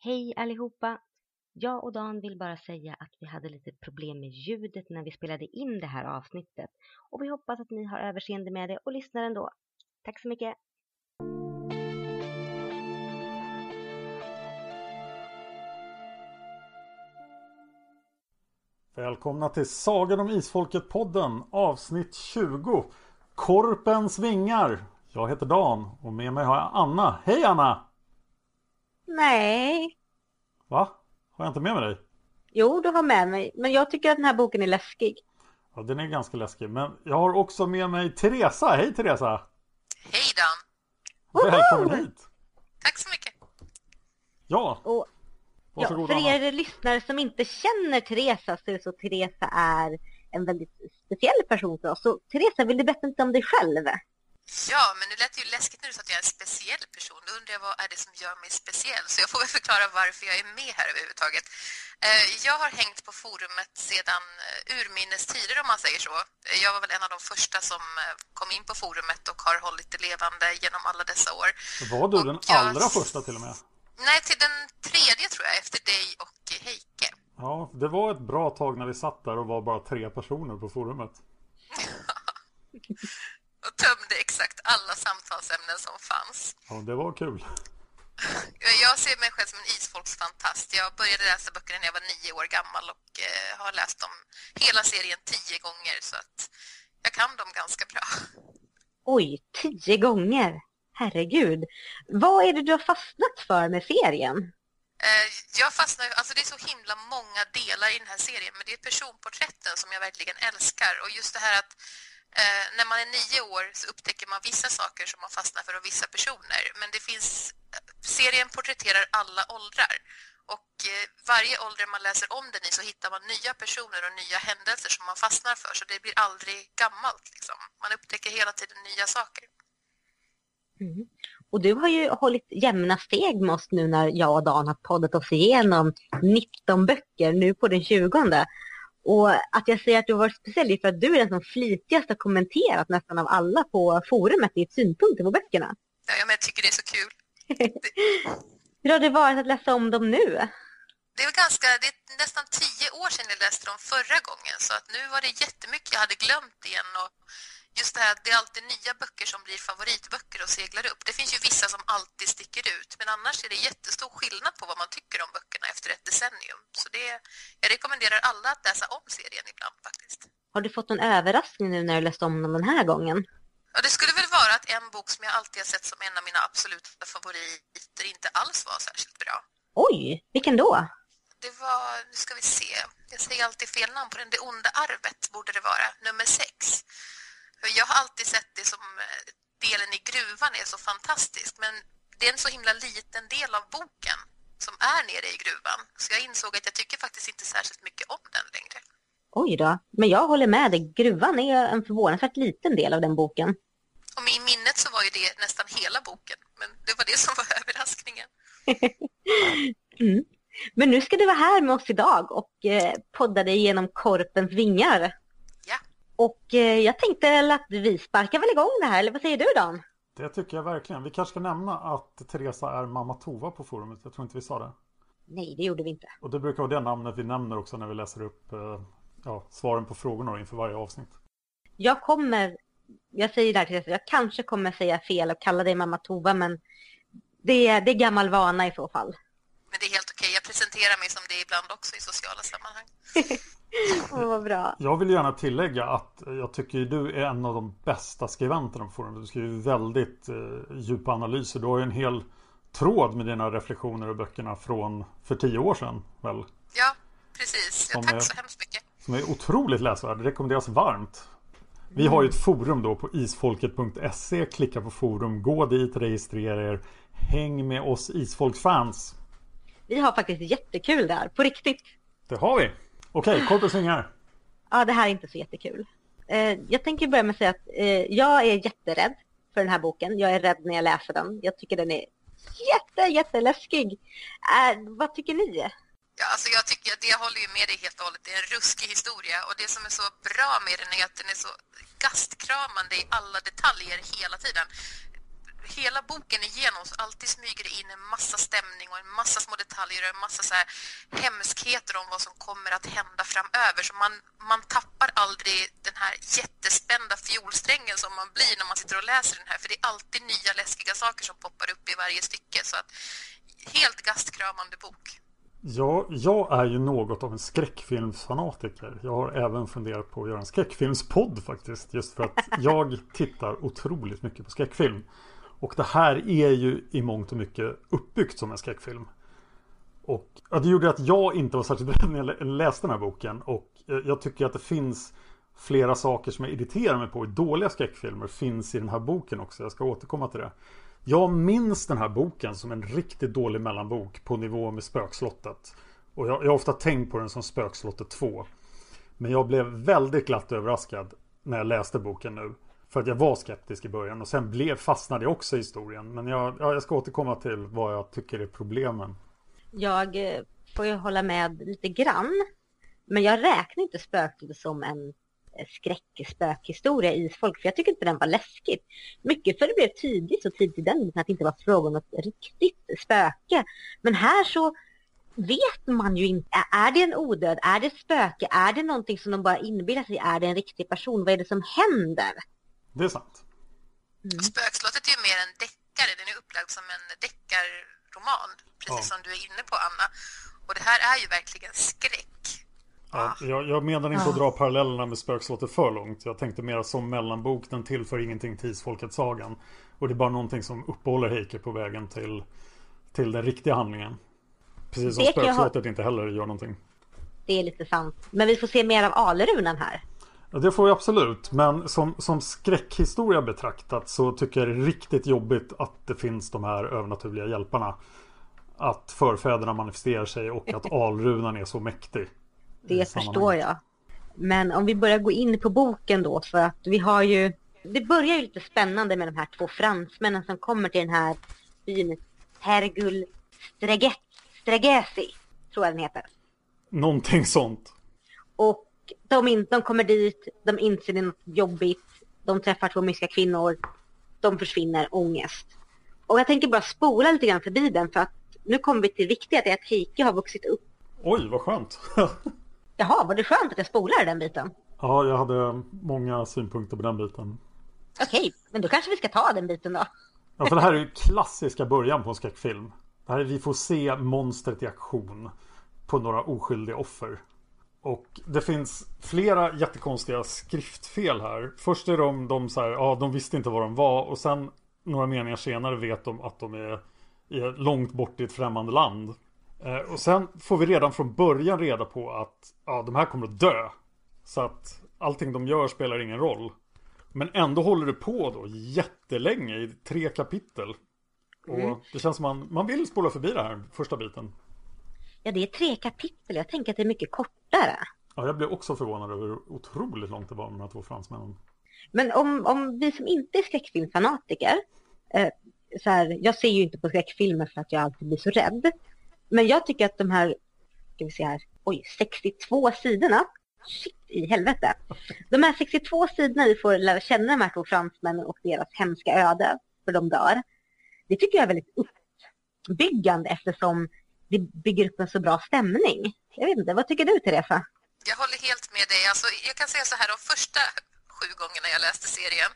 Hej allihopa! Jag och Dan vill bara säga att vi hade lite problem med ljudet när vi spelade in det här avsnittet. Och vi hoppas att ni har överseende med det och lyssnar ändå. Tack så mycket! Välkomna till Sagan om Isfolket-podden avsnitt 20 Korpens vingar Jag heter Dan och med mig har jag Anna. Hej Anna! Nej. Va? Har jag inte med mig dig? Jo, du har med mig. Men jag tycker att den här boken är läskig. Ja, den är ganska läskig. Men jag har också med mig Teresa. Hej Teresa! Hej Dan! Välkommen hit! Tack så mycket! Ja, Och, ja, varsågod för Anna. er lyssnare som inte känner Teresa så är det så att Teresa är en väldigt speciell person för oss. Så Teresa, vill du berätta lite om dig själv? Ja, men det lät ju läskigt när du sa att jag är en speciell person. Då undrar jag vad är det som gör mig speciell? Så jag får väl förklara varför jag är med här överhuvudtaget. Eh, Jag har hängt på forumet sedan eh, urminnes tider om man säger så. Eh, Jag var väl en av de första som kom in på forumet och har hållit det levande genom alla dessa år. Var du den jag- allra första till och med? Nej, till den tredje tror jag, efter dig och Heike. Ja, det var ett bra tag när vi satt där och var bara tre personer på forumet. Och tömde exakt alla samtalsämnen som fanns. Ja, det var kul. Jag ser mig själv som en isfolksfantast. Jag började läsa böckerna när jag var nio år gammal och eh, har läst dem hela serien tio gånger så att jag kan dem ganska bra. Oj, tio gånger! Herregud. Vad är det du har fastnat för med serien? Eh, jag fastnar ju- alltså det är så himla många delar i den här serien men det är personporträtten som jag verkligen älskar och just det här att eh, när man är nio år så upptäcker man vissa saker som man fastnar för och vissa personer men det finns eh, serien porträtterar alla åldrar och eh, varje ålder man läser om den i så hittar man nya personer och nya händelser som man fastnar för så det blir aldrig gammalt liksom. Man upptäcker hela tiden nya saker. Mm. Och du har ju hållit jämna steg med oss nu när jag och Dan har poddat oss igenom 19 böcker nu på den 20. Och att jag säger att du har varit speciell är för att du är den som flitigast har kommenterat nästan av alla på forumet i synpunkter på böckerna. Ja, men jag tycker det är så kul. Hur har det varit att läsa om dem nu? Det är, ganska, det är nästan tio år sedan jag läste dem förra gången så att nu var det jättemycket jag hade glömt igen och just det här att det är alltid nya böcker som blir favoritböcker och seglar upp. Det finns ju vissa som alltid sticker ut men annars är det jättestor skillnad på vad man tycker om böckerna efter ett decennium. Så det, jag rekommenderar alla att läsa om serien ibland faktiskt. Har du fått någon överraskning nu när du läst om dem den här gången? Ja, det skulle väl vara att en bok som jag alltid har sett som en av mina absoluta favoriter inte alls var särskilt bra. Oj, vilken då? Det var, nu ska vi se, jag säger alltid fel namn på den, Det onda arvet borde det vara, nummer sex. För Jag har alltid sett det som eh, delen i gruvan är så fantastisk, men det är en så himla liten del av boken som är nere i gruvan. Så jag insåg att jag tycker faktiskt inte särskilt mycket om den längre. Oj då, men jag håller med dig. Gruvan är en förvånansvärt liten del av den boken. Och i minnet så var ju det nästan hela boken, men det var det som mm. Men nu ska du vara här med oss idag och eh, podda dig igenom Korpens vingar. Och eh, jag tänkte att vi sparkar väl igång det här, eller vad säger du Dan? Det tycker jag verkligen. Vi kanske ska nämna att Teresa är mamma Tova på forumet. Jag tror inte vi sa det. Nej, det gjorde vi inte. Och det brukar vara det namnet vi nämner också när vi läser upp eh, ja, svaren på frågorna inför varje avsnitt. Jag kommer, jag säger där till jag kanske kommer säga fel och kalla dig mamma Tova, men det är, det är gammal vana i så fall. Men det är helt okej. Jag presenterar mig som det ibland också i sociala sammanhang. vad bra. Jag vill gärna tillägga att jag tycker du är en av de bästa skribenterna på forumet. Du skriver väldigt eh, djupa analyser. Du har ju en hel tråd med dina reflektioner och böckerna från för tio år sedan väl? Ja, precis. Ja, tack är, så hemskt mycket. Som är otroligt läsvärd. Det rekommenderas varmt. Vi har ju ett forum då på isfolket.se. Klicka på forum, gå dit, registrera er. Häng med oss isfolksfans. Vi har faktiskt jättekul där, på riktigt. Det har vi. Okej, okay, Korpens vingar. Ja, det här är inte så jättekul. Eh, jag tänker börja med att säga att eh, jag är jätterädd för den här boken. Jag är rädd när jag läser den. Jag tycker den är jätte, jätteläskig. Äh, vad tycker ni? Ja, alltså jag tycker att jag håller ju med dig helt och hållet. Det är en ruskig historia och det som är så bra med den är att den är så gastkramande i alla detaljer hela tiden hela boken igenom så alltid smyger det in en massa stämning och en massa små detaljer och en massa så här hemskheter om vad som kommer att hända framöver. Så man, man tappar aldrig den här jättespända fiolsträngen som man blir när man sitter och läser den här. För det är alltid nya läskiga saker som poppar upp i varje stycke. Så att helt gastkramande bok. Ja, jag är ju något av en skräckfilmsfanatiker. Jag har även funderat på att göra en skräckfilmspodd faktiskt. Just för att jag tittar otroligt mycket på skräckfilm. Och det här är ju i mångt och mycket uppbyggt som en skräckfilm. Och ja, det gjorde att jag inte var särskilt rädd när jag läste den här boken. Och eh, jag tycker att det finns flera saker som jag irriterar mig på i dåliga skräckfilmer finns i den här boken också. Jag ska återkomma till det. Jag minns den här boken som en riktigt dålig mellanbok på nivå med Spökslottet. Och jag, jag har ofta tänkt på den som Spökslottet 2. Men jag blev väldigt glatt överraskad när jag läste boken nu. För att jag var skeptisk i början och sen blev, fastnade jag också i historien. Men jag, ja, jag ska återkomma till vad jag tycker är problemen. Jag eh, får ju hålla med lite grann. Men jag räknar inte spöket som en eh, skräckspökhistoria i folk. För jag tycker inte den var läskig. Mycket för det blev tydligt så tidigt i den att det inte var fråga om ett riktigt spöke. Men här så vet man ju inte. Är det en odöd? Är det ett spöke? Är det någonting som de bara inbillar sig? Är det en riktig person? Vad är det som händer? Det är sant. Mm. Spökslottet är ju mer en deckare. Den är upplagd som en deckarroman. Precis ja. som du är inne på, Anna. Och det här är ju verkligen skräck. Ja, jag, jag menar inte ja. att dra parallellerna med Spökslottet för långt. Jag tänkte mer som mellanbok. Den tillför ingenting till Isfolket sagan. Och det är bara någonting som uppehåller Heike på vägen till, till den riktiga handlingen. Precis som Spökslottet ha... inte heller gör någonting. Det är lite sant. Men vi får se mer av Alerunan här. Det får vi absolut. Men som, som skräckhistoria betraktat så tycker jag det är riktigt jobbigt att det finns de här övernaturliga hjälparna. Att förfäderna manifesterar sig och att alrunan är så mäktig. Det förstår jag. Men om vi börjar gå in på boken då för att vi har ju Det börjar ju lite spännande med de här två fransmännen som kommer till den här byn Hergul Stregesi tror jag den heter. Någonting sånt. Och de, in, de kommer dit, de inser det är något jobbigt, de träffar två mystiska kvinnor, de försvinner, ångest. Och jag tänker bara spola lite grann förbi den för att nu kommer vi till viktiga, det är att Heike har vuxit upp. Oj, vad skönt. Jaha, var det skönt att jag spolade den biten? Ja, jag hade många synpunkter på den biten. Okej, men då kanske vi ska ta den biten då. Ja, för det här är ju klassiska början på en skräckfilm. Det här är, vi får se monstret i aktion på några oskyldiga offer. Och det finns flera jättekonstiga skriftfel här. Först är de, de så här, ja de visste inte vad de var och sen några meningar senare vet de att de är, är långt bort i ett främmande land. Eh, och sen får vi redan från början reda på att ja, de här kommer att dö. Så att allting de gör spelar ingen roll. Men ändå håller det på då jättelänge i tre kapitel. Och mm. det känns som man, man vill spola förbi det här första biten. Ja, det är tre kapitel. Jag tänker att det är mycket kortare. Ja, jag blev också förvånad över hur otroligt långt det var med de här två fransmännen. Men om, om vi som inte är skräckfilmsfanatiker, eh, så här, jag ser ju inte på skräckfilmer för att jag alltid blir så rädd. Men jag tycker att de här, ska vi se här, oj, 62 sidorna, shit i helvete. De här 62 sidorna vi får lära känna de här två fransmännen och deras hemska öde, för de dör. Det tycker jag är väldigt uppbyggande eftersom det bygger upp en så bra stämning. Jag vet inte, vad tycker du Teresa? Jag håller helt med dig. Alltså, jag kan säga så här, de första sju gångerna jag läste serien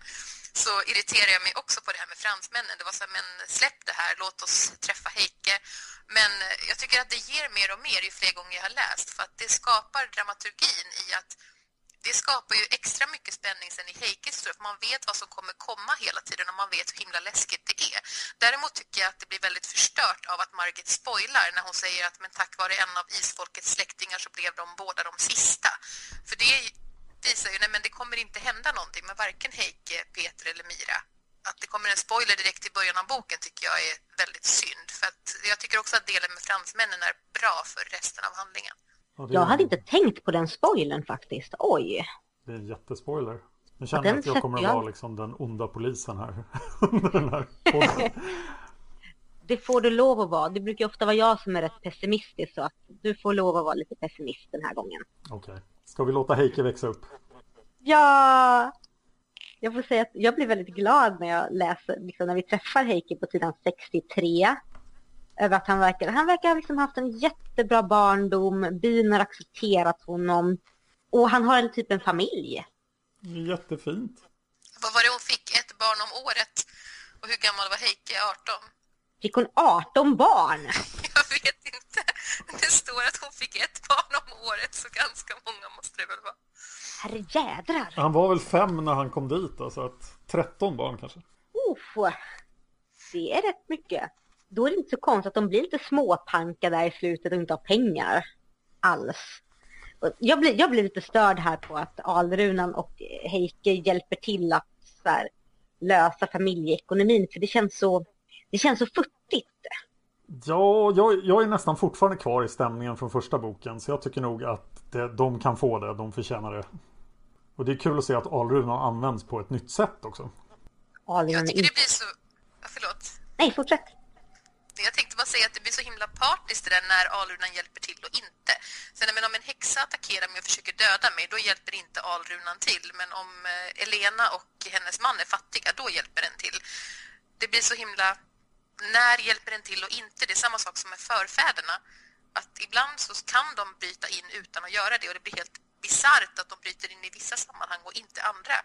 så irriterade jag mig också på det här med fransmännen. Det var så här, men släpp det här, låt oss träffa Heike. Men jag tycker att det ger mer och mer ju fler gånger jag har läst för att det skapar dramaturgin i att det skapar ju extra mycket spänning sen i Heikes för man vet vad som kommer komma hela tiden och man vet hur himla läskigt det är. Däremot tycker jag att det blir väldigt förstört av att Margit spoilar när hon säger att men tack vare en av isfolkets släktingar så blev de båda de sista. För det visar ju, nej men det kommer inte hända någonting med varken Heike, Peter eller Mira. Att det kommer en spoiler direkt i början av boken tycker jag är väldigt synd. För att jag tycker också att delen med fransmännen är bra för resten av handlingen. Ja, jag hade inte tänkt på den spoilern faktiskt. Oj! Det är en jättespoiler. Nu känner jag att jag kommer att vara liksom den onda polisen här den här det får du lov att vara. Det brukar ofta vara jag som är rätt pessimistisk så att du får lov att vara lite pessimist den här gången. Okej. Okay. Ska vi låta Heike växa upp? Ja! Jag får säga att jag blir väldigt glad när jag läser, liksom när vi träffar Heike på sidan 63 över att han verkar, han verkar ha liksom haft en jättebra barndom, byn har accepterat honom och han har en typ en familj. Jättefint. Vad var det hon fick? Ett barn om året? Och hur gammal var Heike? 18? Fick hon 18 barn? Jag vet inte. Det står att hon fick ett barn om året, så ganska många måste det väl vara. Herre jädrar. Han var väl fem när han kom dit, så alltså att 13 barn kanske. Uff, det är rätt mycket då är det inte så konstigt att de blir lite småpanka där i slutet och inte har pengar alls. Jag blir, jag blir lite störd här på att Alrunan och Heike hjälper till att här, lösa familjeekonomin för det känns så, det känns så futtigt. Ja, jag, jag, är nästan fortfarande kvar i stämningen från första boken så jag tycker nog att det, de kan få det, de förtjänar det. Och det är kul att se att Alrunan används på ett nytt sätt också. Alrunan jag tycker det blir så... Förlåt. Nej, fortsätt jag tänkte bara säga att det blir så himla partiskt det där när alrunan hjälper till och inte. Sen men om en häxa attackerar mig och försöker döda mig, då hjälper inte alrunan till. Men om eh, Elena och hennes man är fattiga, då hjälper den till. Det blir så himla... När hjälper den till och inte? Det är samma sak som med förfäderna. Att ibland så kan de bryta in utan att göra det och det blir helt bisarrt att de bryter in i vissa sammanhang och inte andra.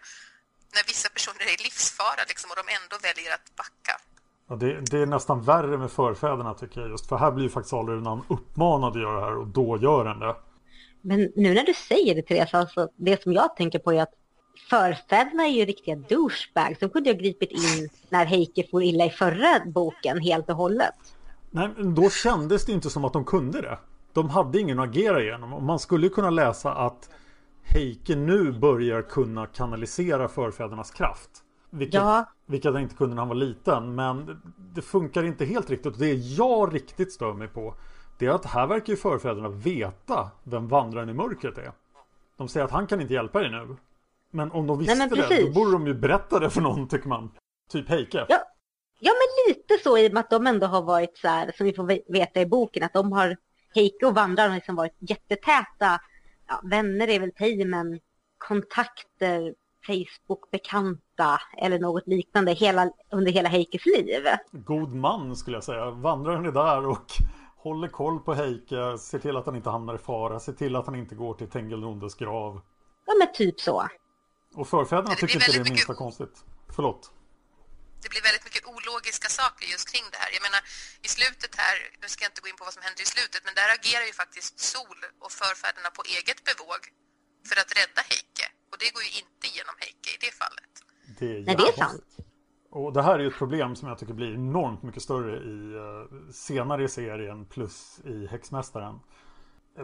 När vissa personer är i livsfara liksom, och de ändå väljer att backa. Ja, det, det, är nästan värre med förfäderna tycker jag just. För här blir ju faktiskt Alrunan uppmanad att göra det här och då gör den det. Men nu när du säger det Therese, alltså, det som jag tänker på är att förfäderna är ju riktiga douchebags. De kunde ju ha gripit in när Heike får illa i förra boken helt och hållet. Nej, men då kändes det inte som att de kunde det. De hade ingen att agera genom. Och man skulle kunna läsa att Heike nu börjar kunna kanalisera förfädernas kraft. Vilket, ja. Vilket han inte kunde när han var liten. Men det funkar inte helt riktigt. Det jag riktigt stör mig på det är att här verkar ju förfäderna veta vem vandraren i mörkret är. De säger att han kan inte hjälpa dig nu. Men om de visste Nej, det, då borde de ju berätta det för någon tycker man. Typ Heike. Ja, ja men lite så i och med att de ändå har varit så här, som vi får veta i boken, att de har, Heike och vandraren har liksom varit jättetäta, ja, vänner är väl tej, men kontakter Facebook-bekanta eller något liknande hela, under hela Heikes liv. God man skulle jag säga. Vandraren är där och håller koll på Heike, ser till att han inte hamnar i fara, ser till att han inte går till Tengelrondes grav. Ja men typ så. Och förfäderna tycker inte det är minsta mycket... konstigt. Förlåt. Det blir väldigt mycket ologiska saker just kring det här. Jag menar, i slutet här, nu ska jag inte gå in på vad som händer i slutet, men där agerar ju faktiskt Sol och förfäderna på eget bevåg för att rädda Heike. Och det går ju inte genom Heike i det fallet. Det är Nej, det är sant. Och det här är ju ett problem som jag tycker blir enormt mycket större i uh, senare i serien plus i Häxmästaren.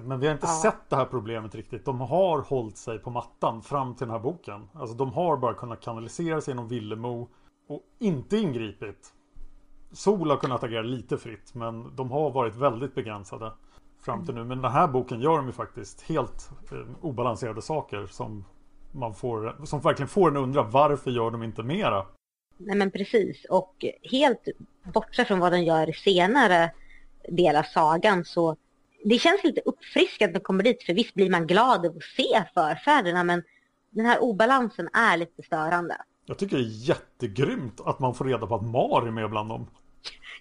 Men vi har inte ja. sett det här problemet riktigt. De har hållit sig på mattan fram till den här boken. Alltså de har bara kunnat kanalisera sig genom Villemo och inte ingripit. Sol har kunnat agera lite fritt men de har varit väldigt begränsade fram till nu. Men den här boken gör de ju faktiskt helt eh, obalanserade saker som man får, som verkligen får en undra varför gör de inte mera? Nej men precis. Och helt bortsett från vad den gör i senare del av sagan så det känns lite uppfriskande när man kommer dit. För visst blir man glad av att se förfäderna men den här obalansen är lite störande. Jag tycker det är jättegrymt att man får reda på att Mar är med bland dem.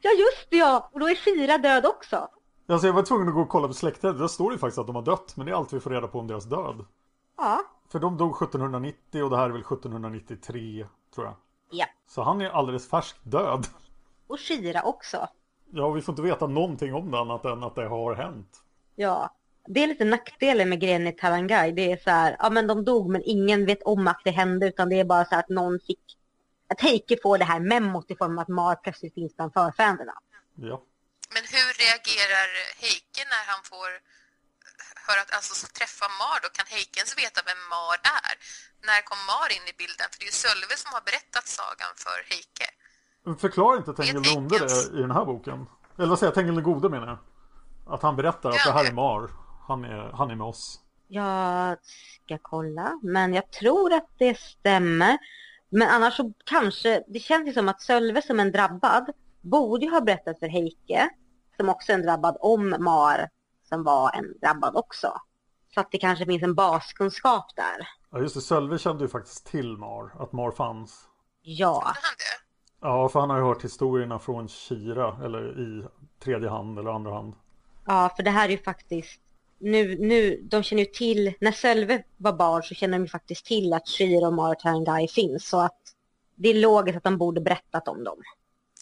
Ja just det ja! Och då är Sira död också. Alltså jag var tvungen att gå och kolla på släktträdet. Där står det faktiskt att de har dött. Men det är allt vi får reda på om deras död. Ja. För de dog 1790 och det här är väl 1793 tror jag. Ja. Så han är alldeles färskt död. Och Shira också. Ja, vi får inte veta någonting om det annat än att det har hänt. Ja. Det är lite nackdelen med grejen i Talangai. Det är så här, ja men de dog men ingen vet om att det hände utan det är bara så här att någon fick att Heike får det här memot i form av att Mar plötsligt finns bland förfäderna. Ja. Men hur reagerar Heike när han får höra att alltså träffa Mar då? Kan Heike ens veta vem Mar är? När kom Mar in i bilden? För det är ju Sölve som har berättat sagan för Heike. Förklarar inte Tengil den onde det i den här boken? Eller vad säger jag? Tengil den gode menar jag. Att han berättar att Ja, det här är Mar. Han är, han är med oss. Jag ska kolla, men jag tror att det stämmer. Men annars så kanske, det känns ju som att Sölve som en drabbad borde ju ha berättat för Heike, som också är en drabbad, om Mar som var en drabbad också. Så att det kanske finns en baskunskap där. Ja just det, Sölve kände ju faktiskt till Mar. Att Mar fanns. Ja, Gjorde han det? Ja, för han har ju hört historierna från Kira. Eller i tredje hand eller andra hand. ja för det här är ju faktiskt, nu, nu, de känner ju till, när Sölve var barn så känner de ju faktiskt till att Shira och Mar och Tarangai finns. Så att det är logiskt att de borde berättat om dem.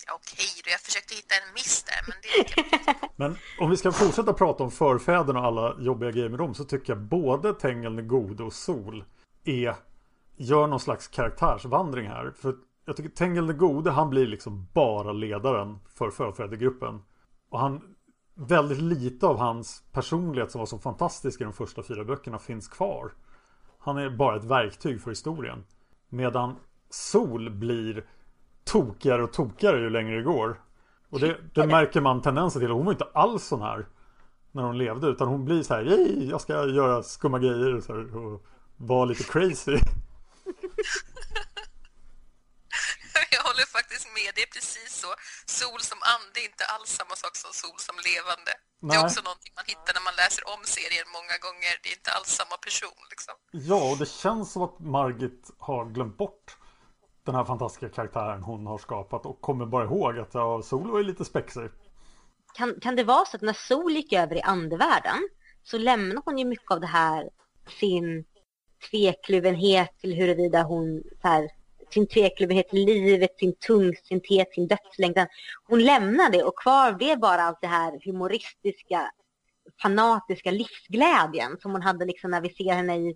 Ja, okej då, jag försökte hitta en miss där, men det Men om vi ska fortsätta prata om förfäderna och alla jobbiga grejer med dem så tycker jag både Tengil den gode och Sol är, gör någon slags karaktärsvandring här. För jag tycker Tengil den gode han blir liksom bara ledaren för förfädergruppen. Och han, väldigt lite av hans personlighet som var så fantastisk i de första fyra böckerna finns kvar. Han är bara ett verktyg för historien. Medan Sol blir tokigare och tokigare ju längre det går. Och det, det märker man tendenser till. Hon var inte alls sån här när hon levde. Utan hon blir så här, Yay, jag ska göra skumma grejer så här, och vara lite crazy. jag håller faktiskt med. Det är precis så. Sol som ande är inte alls samma sak som sol som levande. Det Nej. är också någonting man hittar när man läser om serien många gånger. Det är inte alls samma person liksom. Ja, och det känns som att Margit har glömt bort den här fantastiska karaktären hon har skapat och kommer bara ihåg att ja, Sol var ju lite spexig. Kan, kan det vara så att när Sol gick över i andevärlden så lämnade hon ju mycket av det här, sin tvekluvenhet till huruvida hon, så här, sin tvekluvenhet till livet, sin tungsinthet, sin dödslängtan. Hon lämnade det och kvar blev bara allt det här humoristiska, fanatiska livsglädjen som hon hade liksom när vi ser henne i,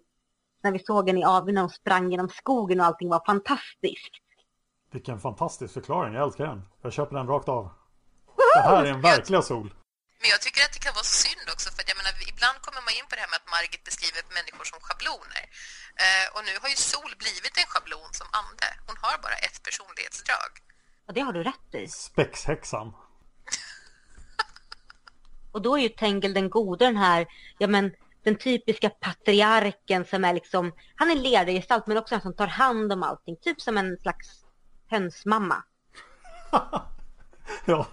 när vi såg henne i Avin när hon sprang genom skogen och allting var fantastiskt. Vilken fantastisk förklaring, jag älskar den. Jag köper den rakt av. Det här är en verkliga Sol. Men jag tycker att det kan vara så synd också för att jag menar, ibland kommer man in på det här med att Margit beskriver människor som schabloner. Eh, och nu har ju Sol blivit en schablon som ande. Hon har bara ett personlighetsdrag. Och det har du rätt i. Spexhäxan. Och då är ju Tengel den gode den här, ja men den typiska patriarken som är liksom, han är ledargestalt men också en som tar hand om allting. Typ som en slags hönsmamma. Ja,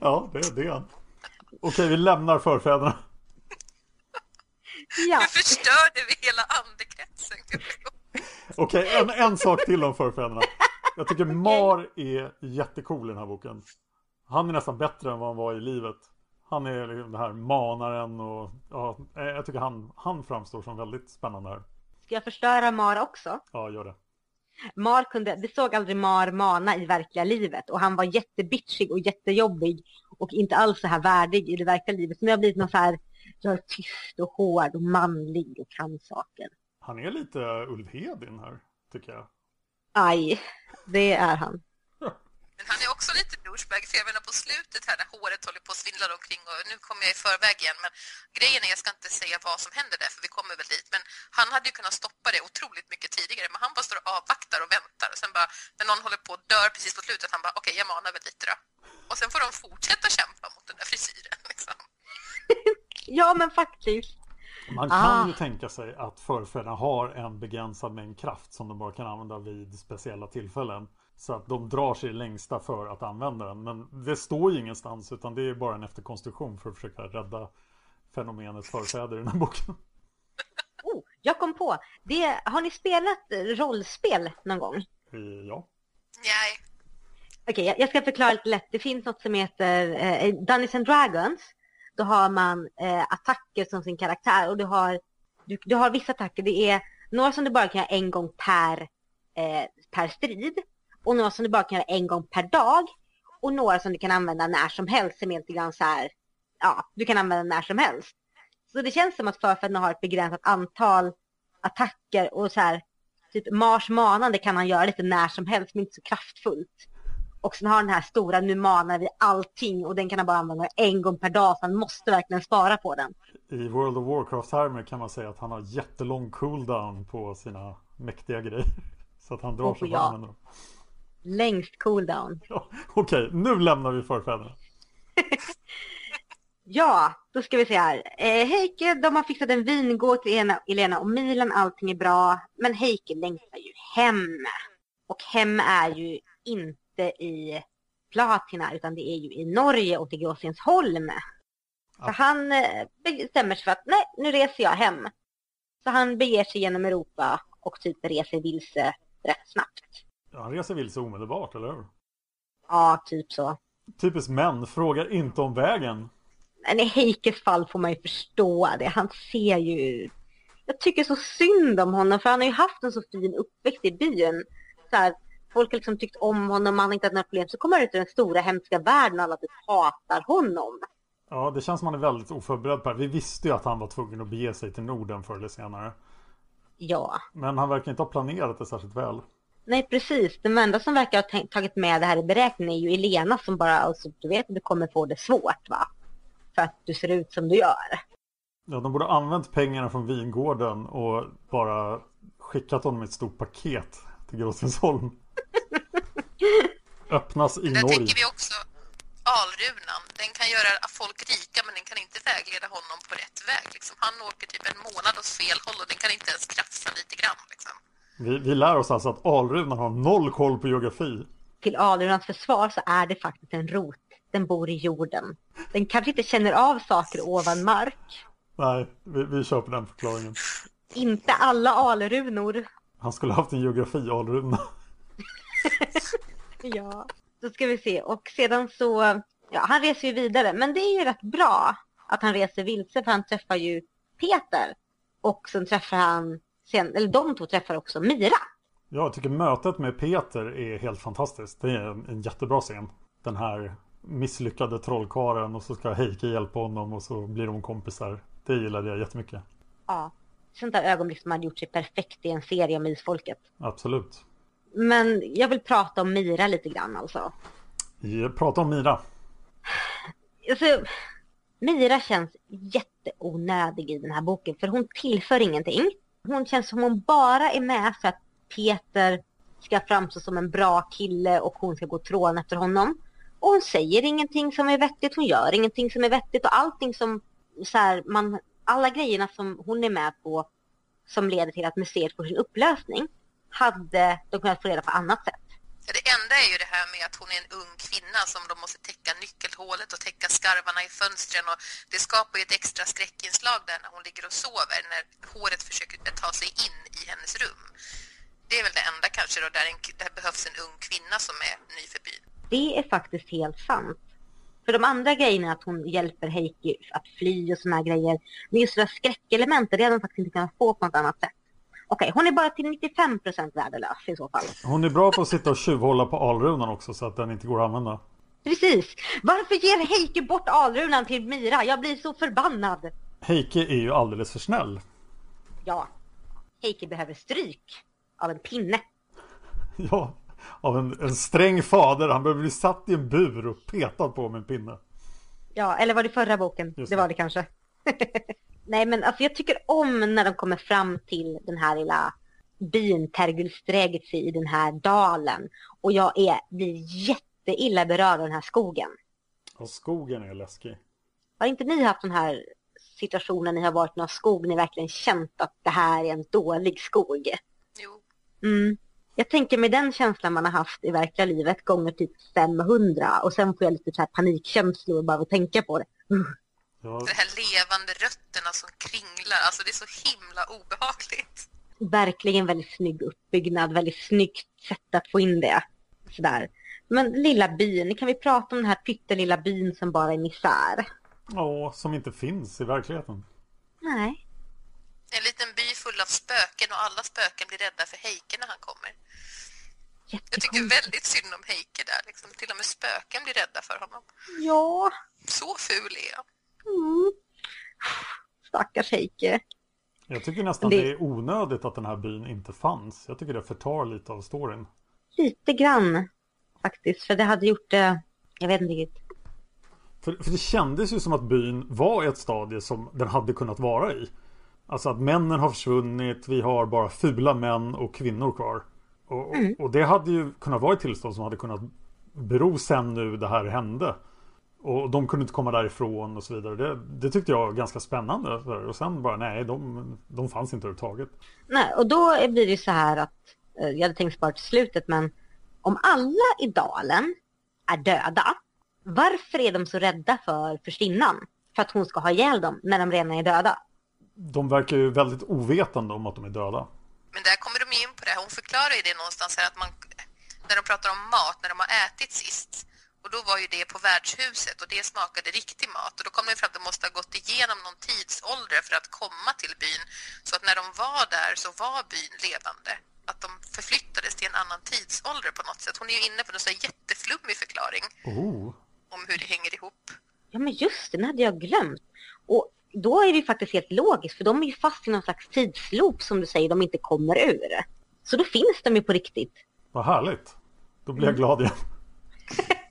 ja det, det är han. Okej, vi lämnar förfäderna. Ja, Nu förstörde vi hela andekretsen. Okej, en, en sak till om förfäderna. Jag tycker Mar är jättecool i den här boken. Han är nästan bättre än vad han var i livet. Han är liksom den här manaren och ja, jag tycker han, han framstår som väldigt spännande här. ska jag förstöra Mar också? Ja, gör det. Mar kunde, det såg aldrig Mar mana i verkliga livet och han var jättebitchig och jättejobbig och inte alls så här värdig i det verkliga livet. Så nu har jag blivit någon så här, jag är tyst och hård och manlig och kan saker. Han är lite Ulf Hedin här, tycker jag. Aj, det är han. Men han är också lite douchebag, för jag menar på slutet här när håret håller på att svindla omkring och nu kommer jag i förväg igen, men grejen är, jag ska inte säga vad som händer där, för vi kommer väl dit, men han hade ju kunnat stoppa det otroligt mycket tidigare, men han bara står och avvaktar och väntar och sen bara, när någon håller på att dö precis på slutet, han bara, okej, jag manar väl lite då. Och sen får de fortsätta kämpa mot den där frisyren, liksom. Ja, men faktiskt. Man kan Ah. ju tänka sig att förfäderna har en begränsad mängd kraft som de bara kan använda vid speciella tillfällen. Så att de drar sig längsta för att använda den. Men det står ju ingenstans utan det är bara en efterkonstruktion för att försöka rädda fenomenets förfäder i den här boken. Oh, jag kom på. Det, har ni spelat rollspel någon gång? Eh, Ja. Nej. Okej, jag- jag ska förklara lite lätt. Det finns något som heter eh, Dungeons and Dragons. Då har man eh, attacker som sin karaktär och du har, du, du har vissa attacker. Det är några som du bara kan göra en gång per, eh, per strid och några som du bara kan göra en gång per dag och några som du kan använda när som helst som är lite grann så här, ja, du kan använda när som helst. Så det känns som att förfäderna har ett begränsat antal attacker och så här, typ Mars manande kan han göra lite när som helst men inte så kraftfullt. Och sen har han den här stora, nu manar vi allting och den kan han bara använda en gång per dag så han måste verkligen spara på den. I World of Warcraft-termer kan man säga att han har jättelång cooldown på sina mäktiga grejer. Så att han drar Oh, sig för ja. dem. Längst cooldown. Ja, Okej, nu lämnar vi förfäderna. Ja, då ska vi se här. Eh, Heike, de har fixat en vingård till Elena, Elena och Milan, allting är bra. Men Heike längtar ju hem. Och hem är ju inte i Platina utan det är ju i Norge och till Gråstensholm. Så Ja. han eh, bestämmer sig för att nej, nu reser jag hem. Så han beger sig genom Europa och typ reser vilse rätt snabbt. Ja, han reser vilse omedelbart, eller hur? Ja, typ så. Typiskt män, frågar inte om vägen. Men i Heikes fall får man ju förstå det. Han ser ju... Jag tycker så synd om honom för han har ju haft en så fin uppväxt i byn. Så här, folk har liksom tyckt om honom, han har inte haft några problem. Så kommer han ut i den stora hemska världen och alla typ hatar honom. Ja, det känns som han är väldigt oförberedd på det. Vi visste ju att han var tvungen att bege sig till Norden förr eller senare. Ja, Men han verkar inte ha planerat det särskilt väl. Nej precis. Den enda som verkar ha tagit med det här i beräkningen är ju Elena som bara, alltså, du vet att du kommer få det svårt va? För att du ser ut som du gör. Ja, de borde ha använt pengarna från vingården och bara skickat honom ett stort paket till Gråstensholm. Öppnas i Där Norge. tänker vi också alrunan. Den kan göra folk rika men den kan inte vägleda honom på rätt väg. Liksom. Han åker typ en månad åt fel håll och den kan inte ens krafsa lite grann. Liksom. Vi, vi lär oss alltså att alrunan har noll koll på geografi. till Alrunans försvar så är det faktiskt en rot. Den bor i jorden. Den kanske inte känner av saker ovan mark. Nej, vi, vi på den förklaringen. Inte alla alrunor. Han skulle ha haft en geografi-alruna. Ja. Då ska vi se. Och sedan så, ja han reser ju vidare. Men det är ju rätt bra att han reser vilse för han träffar ju Peter. Och sen träffar han, sen, eller de två träffar också Mira. Jag tycker mötet med Peter är helt fantastiskt. Det är en, en jättebra scen. Den här misslyckade trollkaren och så ska Heike hjälpa honom och så blir de kompisar. Det gillade jag jättemycket. Ja. Sånt där ögonblick som hade gjort sig perfekt i en serie om isfolket. Absolut. Men jag vill prata om Mira lite grann alltså. Ja, Prata om Mira. alltså, Mira känns jätteonödig i den här boken för hon tillför ingenting. Hon känns som hon bara är med för att Peter ska framstå som en bra kille och hon ska gå tråden efter honom. Och hon säger ingenting som är vettigt, hon gör ingenting som är vettigt och allting som så här, man, alla grejerna som hon är med på som leder till att museet får sin upplösning hade de kunnat få reda på annat sätt. Ja, Det enda är ju det här med att hon är en ung kvinna som de måste täcka nyckelhålet och täcka skarvarna i fönstren och det skapar ju ett extra skräckinslag där när hon ligger och sover när håret försöker ta sig in i hennes rum. Det är väl det enda kanske då där, en, där behövs en ung kvinna som är ny för byn. Det är faktiskt helt sant. För de andra grejerna, att hon hjälper Heikki att fly och såna här grejer. Men just det där skräckelementet, det hade de faktiskt inte kunnat få på något annat sätt. Okej, hon är bara till 95% värdelös i så fall. Hon är bra på att sitta och tjuvhålla på alrunan också så att den inte går att använda. Precis! Varför ger Heikki bort alrunan till Mira? Jag blir så förbannad! Heike är ju alldeles för snäll. Ja, Heikki behöver stryk av en pinne. Ja, av en, en sträng fader. Han behöver bli satt i en bur och petad på med en pinne. Ja, eller var det förra boken? Det det. var det kanske. Nej, men alltså jag tycker om när de kommer fram till den här lilla byn Tergulsträgitsi i den här dalen. Och jag är, blir jätteilla berörd av den här skogen. Och skogen är läskig. Har inte ni haft den här situationen ni har varit i någon skog, ni verkligen känt att det här är en dålig skog? Jo, Mm. Jag tänker med den känslan man har haft i verkliga livet gånger typ 500 och sen får jag lite så här panikkänslor bara av att tänka på det. Ja, De här levande rötterna som kringlar, alltså det är så himla obehagligt. Verkligen väldigt snygg uppbyggnad, väldigt snyggt sätt att få in det. Sådär. Men lilla byn, kan vi prata om den här pyttelilla byn som bara är misär? ja, som inte finns i verkligheten. Nej. En liten by full av spöken och alla spöken blir rädda för Heike när han kommer. Jag tycker väldigt synd om Heike där. Liksom. Till och med spöken blir rädda för honom. Ja. Så ful är han. Mm. Stackars Heike. Jag tycker nästan Det- det är onödigt att den här byn inte fanns. Jag tycker det förtar lite av storyn. Lite grann faktiskt, för det hade gjort det, jag vet inte riktigt. För, för det kändes ju som att byn var ett stadie som den hade kunnat vara i. Alltså att männen har försvunnit, vi har bara fula män och kvinnor kvar. Och, Mm. och det hade ju kunnat vara ett tillstånd som hade kunnat bero sen nu det här hände. Och de kunde inte komma därifrån och så vidare. Det, det tyckte jag var ganska spännande. Och sen bara nej, de, de fanns inte överhuvudtaget. Nej, och då blir det så här att, eh, jag hade tänkt spara till slutet, men om alla i dalen är döda, varför är de så rädda för förstinnan? För att hon ska ha ihjäl dem när de redan är döda? De verkar ju väldigt ovetande om att de är döda. Men där kommer de in på det. Hon förklarar ju det någonstans här att man, när de pratar om mat, när de har ätit sist. Och då var ju det på värdshuset och det smakade riktig mat. Och då kom de fram att de måste ha gått igenom någon tidsålder för att komma till byn. Så att när de var där så var byn levande. Att de förflyttades till en annan tidsålder på något sätt. Hon är ju inne på en sån jätteflummig förklaring Oh. om hur det hänger ihop. Ja, men just det, den hade jag glömt. Och då är det ju faktiskt helt logiskt, för de är ju fast i någon slags tidsloop som du säger, de inte kommer ur. Så då finns de ju på riktigt. Vad härligt. Då blir jag glad igen.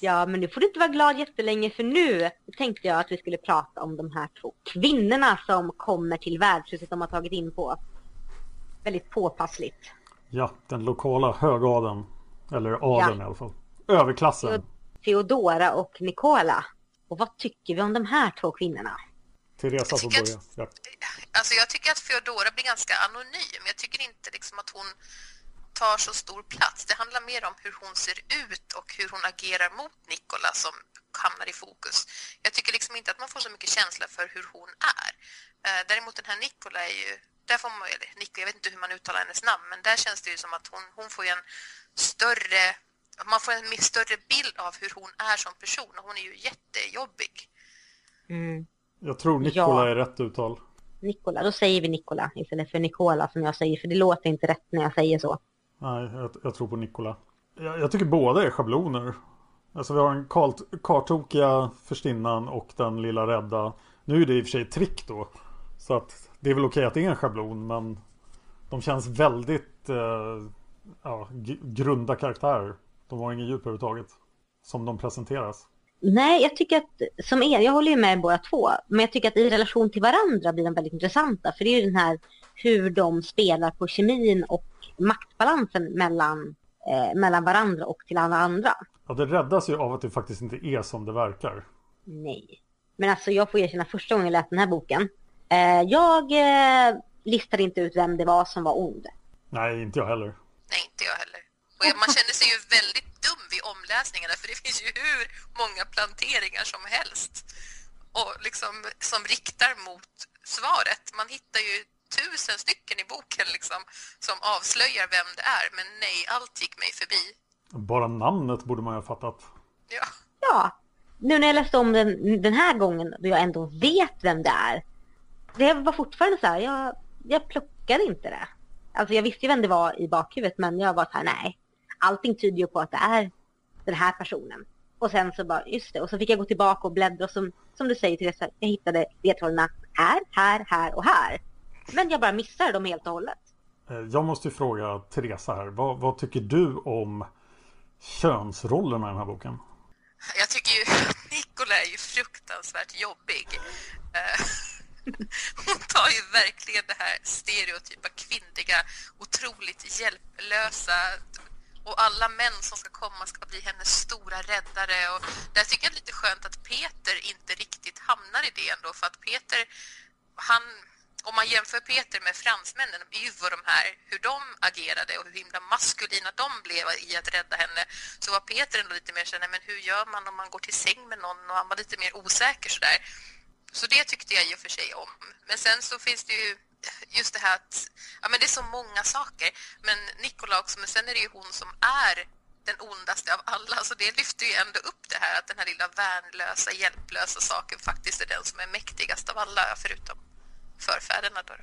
Ja, men nu får du inte vara glad jättelänge för nu tänkte jag att vi skulle prata om de här två kvinnorna som kommer till värdshuset de har tagit in på. Väldigt påpassligt. Ja, den lokala högadeln. Eller adeln Ja. i alla fall. Överklassen. Theodora och Nicola. Och vad tycker vi om de här två kvinnorna? Teresa får börja. Ja. Alltså jag tycker att Feodora blir ganska anonym. Jag tycker inte liksom att hon tar så stor plats. Det handlar mer om hur hon ser ut och hur hon agerar mot Nikola som hamnar i fokus. Jag tycker liksom inte att man får så mycket känsla för hur hon är. Eh, Däremot den här Nikola är ju, där får man, eller Nico, jag vet inte hur man uttalar hennes namn, men där känns det ju som att hon, hon får ju en större, man får en mer större bild av hur hon är som person och hon är ju jättejobbig. Mm. Jag tror Nikola Ja. är rätt uttal. Nicola, då säger vi Nicola istället för Nicola som jag säger, för det låter inte rätt när jag säger så. Nej, jag, jag tror på Nikola. Jag, jag tycker båda är schabloner. Alltså vi har den kartokiga förstinnan och den lilla rädda. Nu är det i och för sig trick då. Så att det är väl okej att det är en schablon men de känns väldigt eh, ja, grunda karaktärer. De har ingen djup överhuvudtaget. Som de presenteras. Nej, jag tycker att, som er, jag håller ju med båda två, men jag tycker att i relation till varandra blir de väldigt intressanta, för det är ju den här hur de spelar på kemin och maktbalansen mellan, eh, mellan varandra och till alla andra. Ja, det räddas ju av att det faktiskt inte är som det verkar. Nej. Men alltså jag får erkänna första gången jag läste den här boken, eh, jag eh, listade inte ut vem det var som var ond. Nej, inte jag heller. Nej, inte jag heller. Och man känner sig ju väldigt dum vid omläsningarna för det finns ju hur många planteringar som helst och liksom, som riktar mot svaret. Man hittar ju tusen stycken i boken liksom, som avslöjar vem det är, men nej, allt gick mig förbi. Bara namnet borde man ju ha fattat. Ja, Ja, nu när jag läste om den den här gången då jag ändå vet vem det är. Det var fortfarande så här, jag, jag plockade inte det. Alltså jag visste ju vem det var i bakhuvudet men jag var så här, nej. Allting tyder ju på att det är den här personen. Och sen så bara, just det. Och så fick jag gå tillbaka och bläddra och som, som du säger Teresa, jag hittade ledtrådarna här, här, här och här. Men jag bara missade dem helt och hållet. Eh, Jag måste ju fråga Teresa här. Vad, vad tycker du om könsrollerna i den här boken? jag tycker ju Nicola är ju fruktansvärt jobbig. Eh, Hon tar ju verkligen det här stereotypa kvinnliga, otroligt hjälplösa och alla män som ska komma ska bli hennes stora räddare. Och där tycker jag det är lite skönt att Peter inte riktigt hamnar i det ändå för att Peter, han, om man jämför Peter med fransmännen, ju och de här, hur de agerade och hur himla maskulina de blev i att rädda henne, så var Peter ändå lite mer så men hur gör man om man går till säng med någon och han var lite mer osäker sådär. Så det tyckte jag i och för sig om. Men sen så finns det ju just det här att, ja men det är så många saker, men Nikola också, men sen är det ju hon som är den ondaste av alla, så det lyfter ju ändå upp det här att den här lilla värnlösa, hjälplösa saken faktiskt är den som är mäktigast av alla, förutom förfäderna då.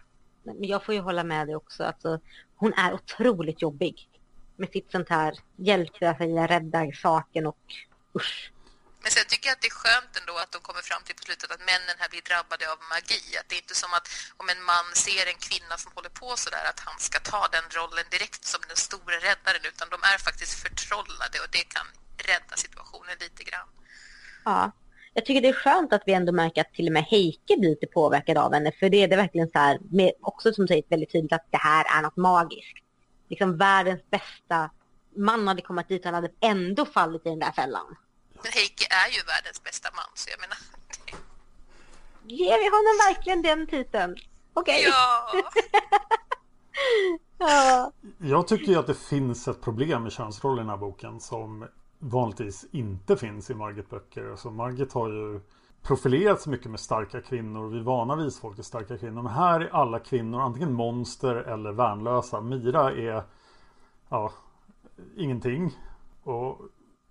Men jag får ju hålla med dig också, alltså, hon är otroligt jobbig med sitt sånt här hjälplösa, rädda saken och usch. Men sen tycker jag att det är skönt ändå att de kommer fram till på slutet att männen här blir drabbade av magi. Att det är inte som att om en man ser en kvinna som håller på så där att han ska ta den rollen direkt som den stora räddaren utan de är faktiskt förtrollade och det kan rädda situationen lite grann. Ja, jag tycker det är skönt att vi ändå märker att till och med Heike blir lite påverkad av henne. För det är det verkligen så här, med, också som säger väldigt tydligt att det här är något magiskt. Liksom världens bästa man hade kommit dit, han hade ändå fallit i den där fällan. Men Heike är ju världens bästa man, så jag menar... Ger vi honom verkligen den titeln? Okej. Okay. Ja. ja. Jag tycker ju att det finns ett problem med könsroller i den här boken som vanligtvis inte finns i Margit-böcker. Alltså Margit har ju profilerat sig mycket med starka kvinnor. Vi är vana vid folk är starka kvinnor. Men här är alla kvinnor antingen monster eller värnlösa. Mira är ja, ingenting. Och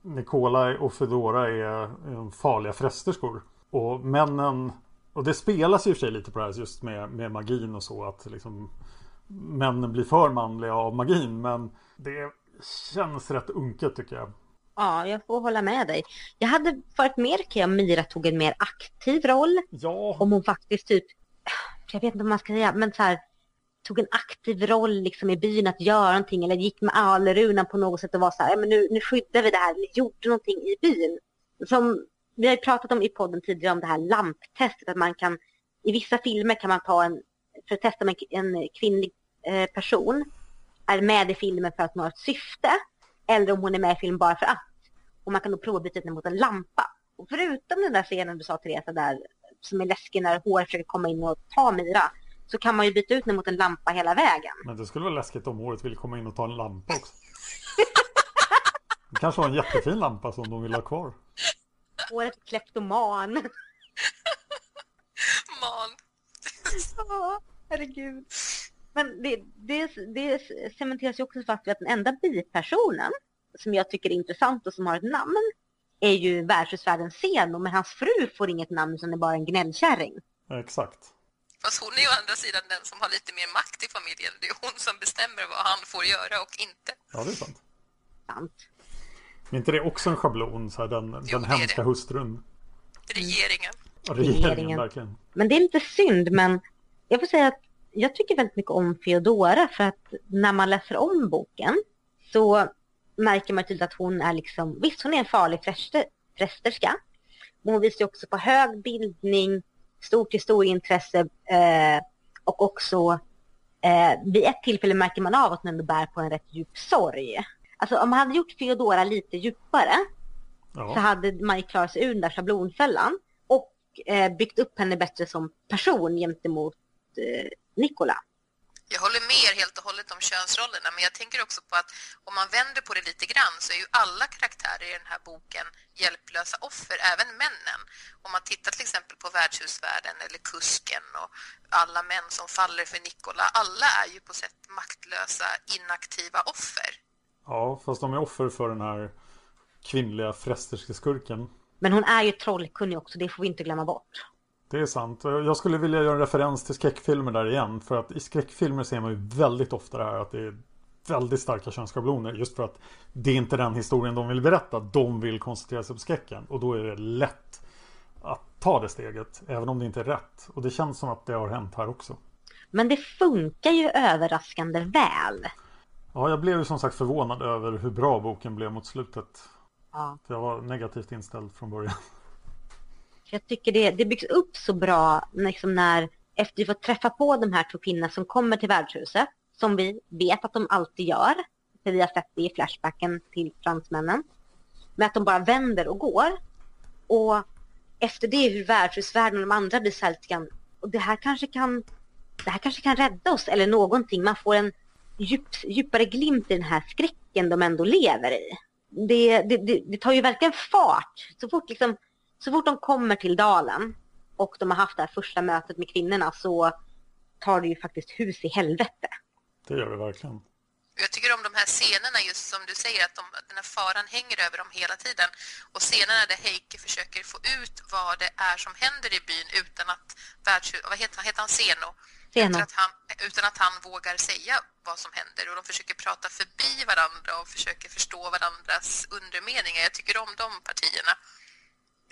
Nikolaj och Fedora är farliga frästerskor. Och männen, och det spelas ju i och för sig lite på det här just med, med magin och så att liksom männen blir för manliga av magin. Men det känns rätt unket tycker jag. Ja, jag får hålla med dig. Jag hade varit mer okej om Mira tog en mer aktiv roll. Ja. Om hon faktiskt typ, jag vet inte vad man ska säga, men så här tog en aktiv roll liksom i byn att göra någonting eller gick med Alerunan på något sätt och var så här, men nu, nu skyddar vi det här, ni gjorde någonting i byn. Som vi har pratat om i podden tidigare om det här lamptestet, att man kan, i vissa filmer kan man ta en, för att testa med en kvinnlig eh, person, är med i filmen för att nå ett syfte, eller om hon är med i filmen bara för att. Och man kan då prova att byta ut den mot en lampa. Och förutom den där scenen du sa Teresa där, som är läskig när hår försöker komma in och ta Mira, så kan man ju byta ut den mot en lampa hela vägen. Men det skulle vara läskigt om håret vill komma in och ta en lampa också. Det kanske var en jättefin lampa som de vill ha kvar. Håret kleptoman. Man. Ja, herregud. Men det, det, det cementeras ju också fast vid att den enda bipersonen som jag tycker är intressant och som har ett namn är ju värdshusvärdens Seno, men hans fru får inget namn som är bara en gnällkärring. Exakt. Fast hon är ju å andra sidan den som har lite mer makt i familjen. Det är hon som bestämmer vad han får göra och inte. Ja, det är sant. Sant. Men inte det också en schablon, så här, den, Jo, den hemska det. hustrun? Regeringen. Regeringen, Regeringen. verkligen. Men det är lite synd, men jag får säga att jag tycker väldigt mycket om Feodora för att när man läser om boken så märker man tydligt att hon är liksom, visst hon är en farlig fräster, frästerska, men hon visar också på hög bildning, stort historieintresse eh, och också eh, vid ett tillfälle märker man av att hon ändå bär på en rätt djup sorg. Alltså om man hade gjort Feodora lite djupare så Ja. hade man ju klarat sig ur den där schablonfällan och eh, byggt upp henne bättre som person gentemot eh, Nikola. Jag håller med er helt och hållet om könsrollerna, men jag tänker också på att om man vänder på det lite grann så är ju alla karaktärer i den här boken hjälplösa offer, även männen. Om man tittar till exempel på värdshusvärden eller kusken och alla män som faller för Nikola, alla är ju på sätt maktlösa, inaktiva offer. ja, fast de är offer för den här kvinnliga frästerskeskurken. Men hon är ju trollkunnig också, det får vi inte glömma bort. Det är sant. Jag skulle vilja göra en referens till skräckfilmer där igen. För att i skräckfilmer ser man ju väldigt ofta det här att det är väldigt starka könsschabloner. Just för att det är inte den historien de vill berätta. De vill koncentrera sig på skräcken. Och då är det lätt att ta det steget. Även om det inte är rätt. Och det känns som att det har hänt här också. Men det funkar ju överraskande väl. Ja, jag blev ju som sagt förvånad över hur bra boken blev mot slutet. Ja. För jag var negativt inställd från början. Jag tycker det, det byggs upp så bra liksom när, efter vi får träffa på de här två kvinnorna som kommer till värdshuset, som vi vet att de alltid gör, för vi har sett det i flashbacken till fransmännen, men att de bara vänder och går. Och efter det hur värdshusvärden och de andra blir så här lite grann, och det här kanske kan det här kanske kan rädda oss eller någonting. Man får en djup, djupare glimt i den här skräcken de ändå lever i. Det, det, det, det tar ju verkligen fart. Så fort, liksom, så fort de kommer till dalen och de har haft det här första mötet med kvinnorna så tar det ju faktiskt hus i helvete. Det gör det verkligen. Jag tycker om de här scenerna just som du säger att, de, den här faran hänger över dem hela tiden. Och scenerna där Heike försöker få ut vad det är som händer i byn utan att världs... Vad heter han? Heter han? Seno. Utan att, han, utan att han vågar säga vad som händer. Och de försöker prata förbi varandra och försöker förstå varandras undermeningar. Jag tycker om de partierna.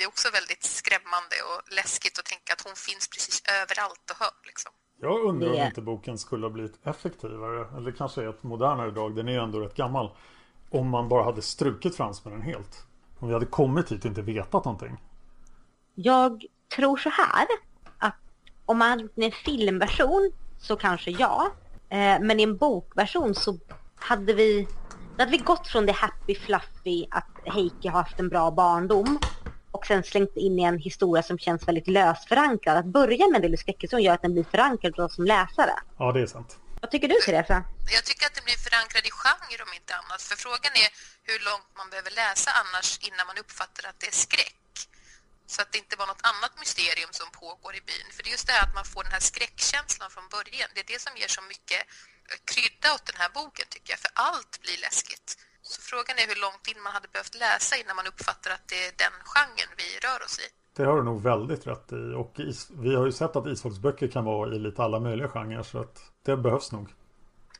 Det är också väldigt skrämmande och läskigt att tänka att hon finns precis överallt och hör. Liksom. Jag undrar om inte boken skulle ha blivit effektivare, eller kanske ett modernare drag, den är ju ändå rätt gammal. Om man bara hade strukit fransmännen helt. Om vi hade kommit hit och inte vetat någonting. Jag tror så här att om man hade gjort en filmversion så kanske ja. Eh, men i en bokversion så hade vi, hade vi gått från det happy fluffy att Heike har haft en bra barndom och sen slängt in i en historia som känns väldigt lösförankrad. Att börja med en del skräckhistoria gör att den blir förankrad för oss som läsare. Ja, det är sant. Vad tycker du Teresa? Jag tycker att det blir förankrad i genre om inte annat. För frågan är hur långt man behöver läsa annars innan man uppfattar att det är skräck. Så att det inte var något annat mysterium som pågår i byn. För det är just det här att man får den här skräckkänslan från början. Det är det som ger så mycket krydda åt den här boken tycker jag. För allt blir läskigt. Så frågan är hur långt in man hade behövt läsa innan man uppfattar att det är den genren vi rör oss i. Det har du nog väldigt rätt i. Och is, vi har ju sett att isfolksböcker kan vara i lite alla möjliga genrer. Så att det behövs nog.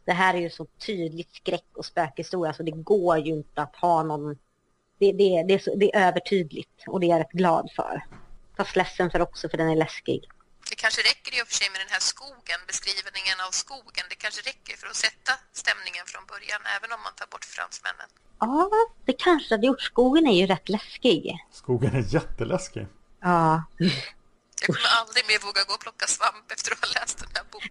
Det här är ju så tydligt skräck och spökhistoria så det går ju inte att ha någon... Det, det, det, är, så, det är övertydligt och det är jag rätt glad för. Fast ledsen för också för den är läskig. Det kanske räcker i och för sig med den här skogen, beskrivningen av skogen. Det kanske räcker för att sätta stämningen från början, även om man tar bort fransmännen. Ja, det kanske hade gjort. Skogen är ju rätt läskig. Skogen är jätteläskig. Ja. Jag kommer aldrig mer våga gå och plocka svamp efter att ha läst den här boken.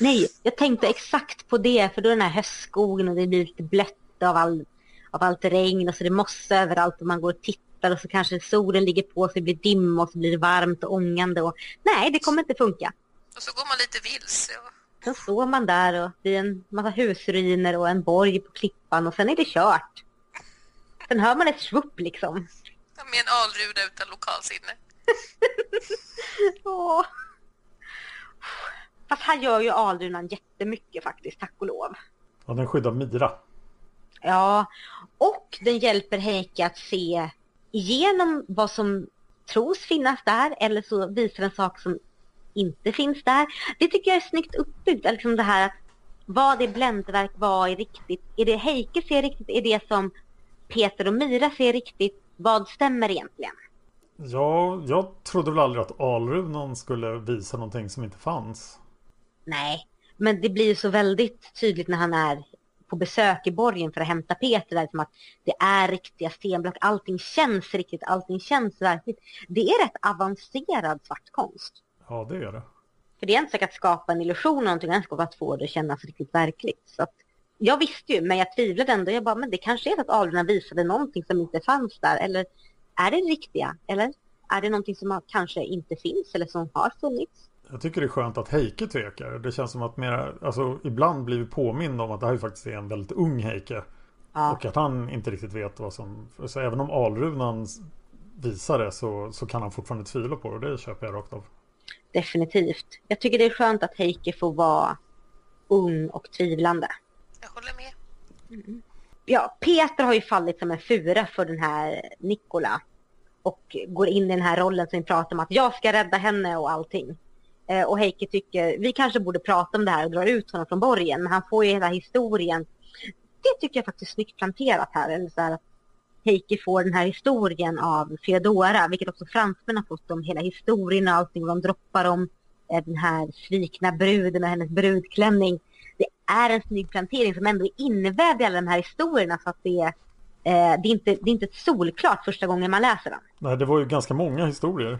Nej, jag tänkte exakt på det för då är den här höstskogen och det blir lite blött av, all, av allt regn och så är det mossa överallt och man går och tittar och så kanske solen ligger på så det blir dimma och så blir det varmt och ångande och nej, det kommer inte funka. Och så går man lite vilse. Och... Sen står man där och det är en massa husruiner och en borg på klippan och sen är det kört. Sen hör man ett svupp liksom. Med en alruda utan lokalsinne. Åh. Fast här gör ju alrunan jättemycket faktiskt, tack och lov. Ja, den skyddar Mira. Ja, och den hjälper Heike att se igenom vad som tros finnas där eller så visar en sak som inte finns där. Det tycker jag är snyggt uppbyggt, liksom det här att vad är bländverk, vad är riktigt? Är det Heike ser riktigt? Är det som Peter och Mira ser riktigt? Vad stämmer egentligen? Ja, jag trodde väl aldrig att alrunan skulle visa någonting som inte fanns. Nej, men det blir ju så väldigt tydligt när han är på besök i borgen för att hämta Peter. Där, som att det är riktiga stenblock. Allting känns riktigt, allting känns verkligt. Det är rätt avancerad svartkonst. Ja, det är det. För det är inte säkert att skapa en illusion och någonting, ska att få det att kännas riktigt verkligt. Så att, jag visste ju, men jag tvivlade ändå. Jag bara, men det kanske är att alverna visade någonting som inte fanns där. Eller är det riktiga? Eller är det någonting som kanske inte finns eller som har funnits? Jag tycker det är skönt att Heike tvekar. Det känns som att mera, alltså ibland blir vi påminna om att det här faktiskt är en väldigt ung Heike. Ja. Och att han inte riktigt vet vad som... Så även om alrunan visar det så, så kan han fortfarande tvivla på det. Det köper jag rakt av. Definitivt. Jag tycker det är skönt att Heike får vara ung och tvivlande. Jag håller med. Ja, Peter har ju fallit som en fura för den här Nikola. Och går in i den här rollen som vi pratar om att jag ska rädda henne och allting. Eh, och Heike tycker, vi kanske borde prata om det här och dra ut honom från borgen. Men han får ju hela historien. Det tycker jag faktiskt är snyggt planterat här. Eller så här att Heike får den här historien av Feodora. Vilket också fransmännen har fått om hela historien och allting. Och de droppar om eh, den här svikna bruden och hennes brudklänning. Det är en snygg plantering som ändå är invävd i alla de här historierna. Så att det är, det är, inte, det är inte ett solklart första gången man läser den. Nej, det var ju ganska många historier.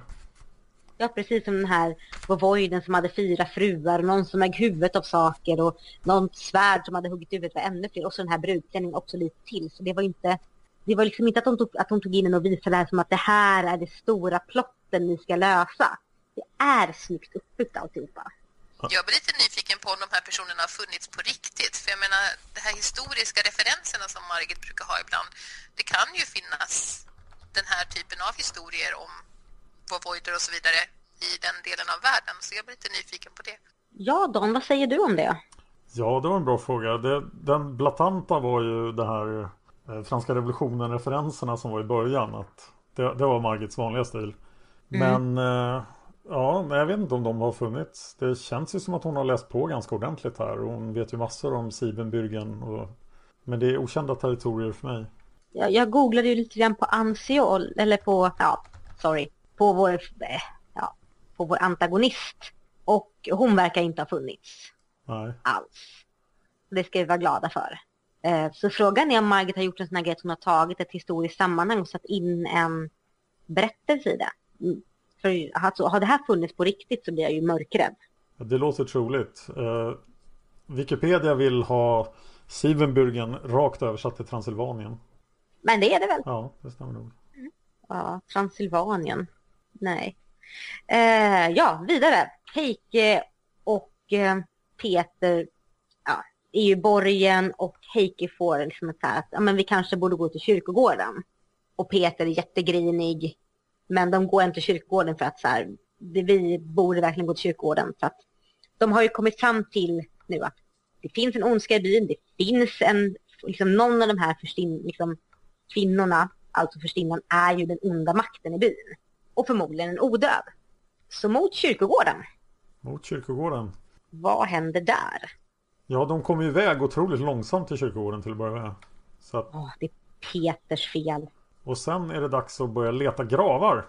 Ja, precis som den här Vovoiden som hade fyra fruar någon som högg huvudet av saker och någon svärd som hade huggit huvudet av ännu fler och så den här brudklänningen också lite till. Så det var inte, det var liksom inte att de tog, att de tog in den och visade det här som att det här är det stora plotten ni ska lösa. Det är snyggt uppbyggt alltihopa. Jag blir lite nyfiken på om de här personerna har funnits på riktigt. För jag menar, de här historiska referenserna som Margit brukar ha ibland, det kan ju finnas den här typen av historier om vovoider och så vidare i den delen av världen. Så jag blir lite nyfiken på det. Ja, Don, vad säger du om det? Ja, det var en bra fråga. Det, den blatanta var ju det här eh, franska revolutionen-referenserna som var i början. Att det, det var Margits vanliga stil. Men eh, ja, jag vet inte om de har funnits. Det känns ju som att hon har läst på ganska ordentligt här. Och hon vet ju massor om Siebenbürgen. Och, men det är okända territorier för mig. Jag, jag googlade ju lite grann på Ansiol, eller på, ja, sorry, på vår, eh, ja, på vår antagonist. Och hon verkar inte ha funnits Nej. alls. Det ska vi vara glada för. Eh, Så frågan är om Margit har gjort en sån här grej att hon har tagit ett historiskt sammanhang och satt in en berättelse i det. Mm. För alltså, har det här funnits på riktigt så blir jag ju mörkrädd. Det låter troligt. Eh, Wikipedia vill ha Siebenbürgen rakt översatt till Transylvanien. Men det är det väl? Ja, det stämmer nog. Ja, Transylvanien. Nej. Eh, ja, vidare. Heike och eh, Peter ja, är ju borgen och Heike får liksom ett så här att ja, men vi kanske borde gå till kyrkogården. Och Peter är jättegrinig. Men de går inte till kyrkogården för att så här, vi borde verkligen gå till kyrkogården. För att de har ju kommit fram till nu att det finns en ondska i byn. Det finns en, liksom någon av de här förstin, liksom, kvinnorna, alltså förstinnan, är ju den onda makten i byn. Och förmodligen en odöd. Så mot kyrkogården, Mot kyrkogården. vad händer där? Ja, de kom ju iväg otroligt långsamt till kyrkogården till att börja med. Så att, Åh, det är Peters fel. och sen är det dags att börja leta gravar.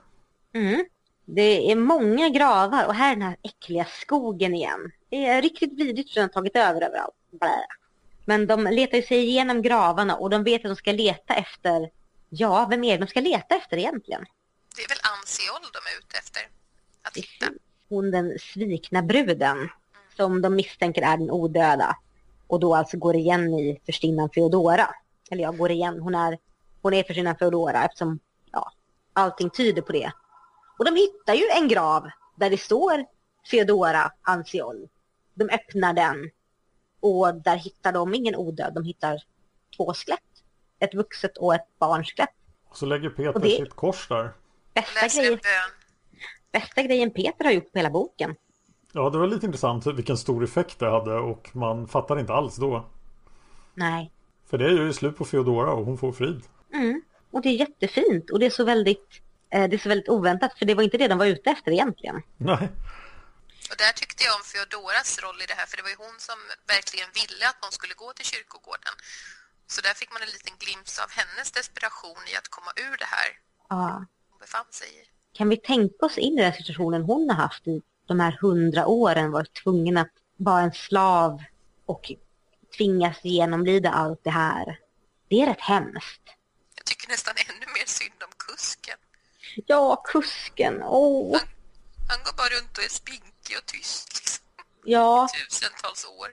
Mm. Det är många gravar och här är den här äckliga skogen igen. Det är riktigt vidrigt för den har tagit över överallt. Blä. Men de letar ju sig igenom gravarna och de vet att de ska leta efter, ja, vem är det de ska leta efter egentligen? Det är väl Ansiol de är ute efter att hitta. Hon den svikna bruden som de misstänker är den odöda och då alltså går igen i förstinnan Feodora. Eller ja, går igen. Hon är, hon är förstinnan Feodora eftersom ja, allting tyder på det. Och de hittar ju en grav där det står Feodora Anciol. De öppnar den och där hittar de ingen odöd. De hittar två skelett. Ett vuxet och ett barnskelett. Och så lägger Peter Och det- sitt kors där. Bästa grejen, bästa grejen Peter har gjort på hela boken. Ja, det var lite intressant vilken stor effekt det hade och man fattar inte alls då. Nej, För det är ju slut på Feodora och hon får frid. Mm. Och det är jättefint och det är så väldigt, eh, det är så väldigt oväntat för det var inte det de var ute efter egentligen. Nej. Och där tyckte jag om Feodoras roll i det här, för det var ju hon som verkligen ville att de skulle gå till kyrkogården. Så där fick man en liten glimt av hennes desperation i att komma ur det här Ja. Befann sig i. Kan vi tänka oss in i den situationen hon har haft i de här hundra åren, varit tvungen att vara en slav och tvingas genomlida allt det här. Det är rätt hemskt. Jag tycker nästan ännu mer synd om kusken. Ja, kusken. Åh, Han går bara runt och är spinkig och tyst liksom, ja, tusentals år.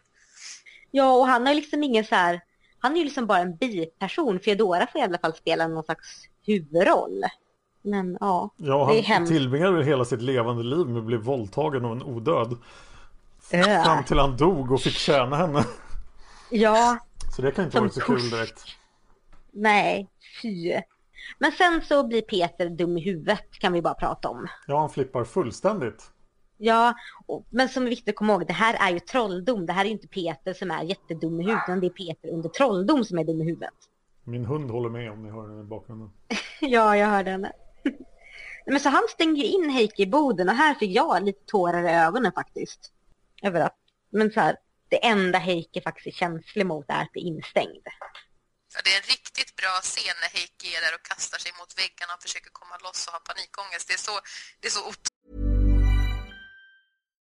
ja, och han ju liksom ingen så här, han är ju liksom bara en biperson. Feodora får i alla fall spela någon slags huvudroll. Men ja, Ja, det är han hemskt. tillbringade hela sitt levande liv med att bli våldtagen av en odöd. Äh. Fram till han dog och fick tjäna henne. Ja, Så det kan inte vara så kul direkt. nej, fy. Men sen så blir Peter dum i huvudet kan vi bara prata om. Ja, han flippar fullständigt. Ja, och, men som är viktigt att komma ihåg, det här är ju trolldom. Det här är ju inte Peter som är jättedum i huvudet, utan det är Peter under trolldom som är dum i huvudet. Min hund håller med om ni hör den i bakgrunden. ja, jag hörde henne. Men så han stänger ju in Heike i boden och här fick jag lite tårar i ögonen faktiskt. Över att, men så här, det enda Heike faktiskt är känslig mot är att bli instängd. Ja, det är en riktigt bra scen när Heikki är där och kastar sig mot väggarna och försöker komma loss och har panikångest. Det är så, det är så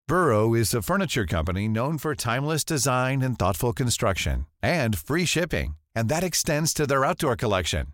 Burrow is a furniture company known for timeless design and thoughtful construction and free shipping, and that extends to their outdoor collection.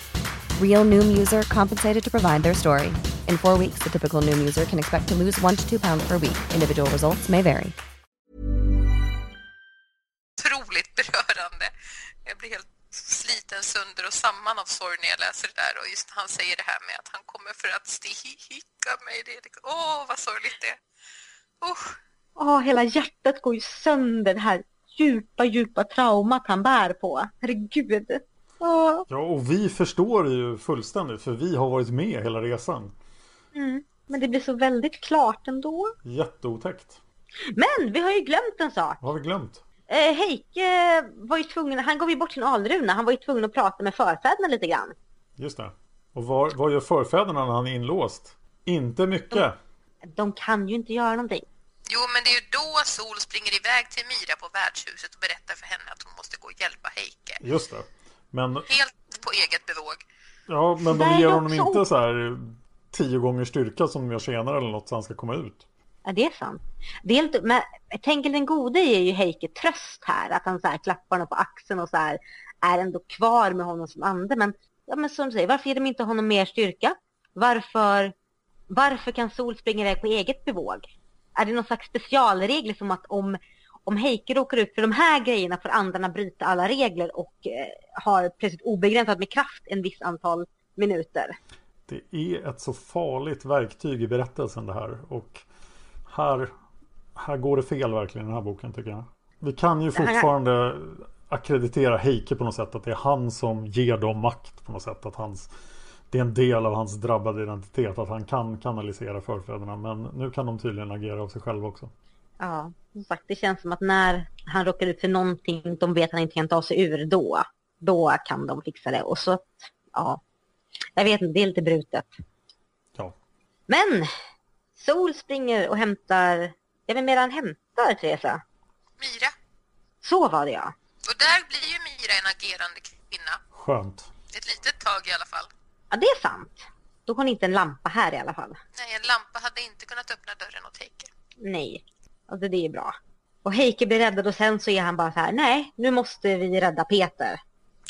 Real Noom user compensated to provide their story. In four weeks, the typical Noom user can expect to lose one to two pounds per week. Individual results may vary. Otroligt berörande. Jag blir helt sliten sönder och samman av sorg när jag läser det där och just han säger det här med att han kommer för att sticka mig. Det är liksom, åh, vad sorgligt det är. Usch. Åh, hela hjärtat går ju sönder. Det här djupa, djupa traumat han bär på. Herregud. Ja, och vi förstår ju fullständigt för vi har varit med hela resan. Mm. Men det blir så väldigt klart ändå. Jätteotäckt. Men vi har ju glömt en sak. Vad har vi glömt? Eh, Heike var ju tvungen, han gav ju bort sin alruna. Han var ju tvungen att prata med förfäderna lite grann. Just det. Och vad, vad gör förfäderna när han är inlåst? Inte mycket. De kan ju inte göra någonting. Jo, men det är ju då Sol springer iväg till Mira på värdshuset och berättar för henne att hon måste gå och hjälpa Heike. Just det. Men, Helt på eget bevåg. ja, men de Nej, ger honom också- inte så här tio gånger styrka som de gör senare eller något så han ska komma ut. Ja, det är sant. Det är inte, men jag tänker den gode ger ju Heike tröst här. Att han så här klappar honom på axeln och så här är ändå kvar med honom som ande. Men, ja, men som du säger, varför ger de inte honom mer styrka? Varför, varför kan Sol springa iväg på eget bevåg? Är det någon slags specialregler som att om, om Heike råkar ut för de här grejerna får andarna bryta alla regler och eh, har plötsligt obegränsat med kraft en viss antal minuter? Det är ett så farligt verktyg i berättelsen det här. Och här, här går det fel verkligen i den här boken tycker jag. Vi kan ju fortfarande akkreditera Heike på något sätt. Att det är han som ger dem makt på något sätt. Att hans, det är en del av hans drabbade identitet. Att han kan kanalisera förfäderna. Men nu kan de tydligen agera av sig själva också. Ja, som sagt, det känns som att när han råkar ut för någonting de vet att han inte kan ta sig ur, då, då kan de fixa det. Och så, att, ja, jag vet inte, det är lite brutet. Ja. Men Sol springer och hämtar, jag vet mer han hämtar, Teresa. Mira. Så var det ja. Och där blir ju Mira en agerande kvinna. Skönt. Ett litet tag i alla fall. Ja, det är sant. Då har ni inte en lampa här i alla fall. Nej, en lampa hade inte kunnat öppna dörren åt Heike. Nej, alltså det är bra. Och Heike blir räddad och sen så är han bara så här, nej, nu måste vi rädda Peter.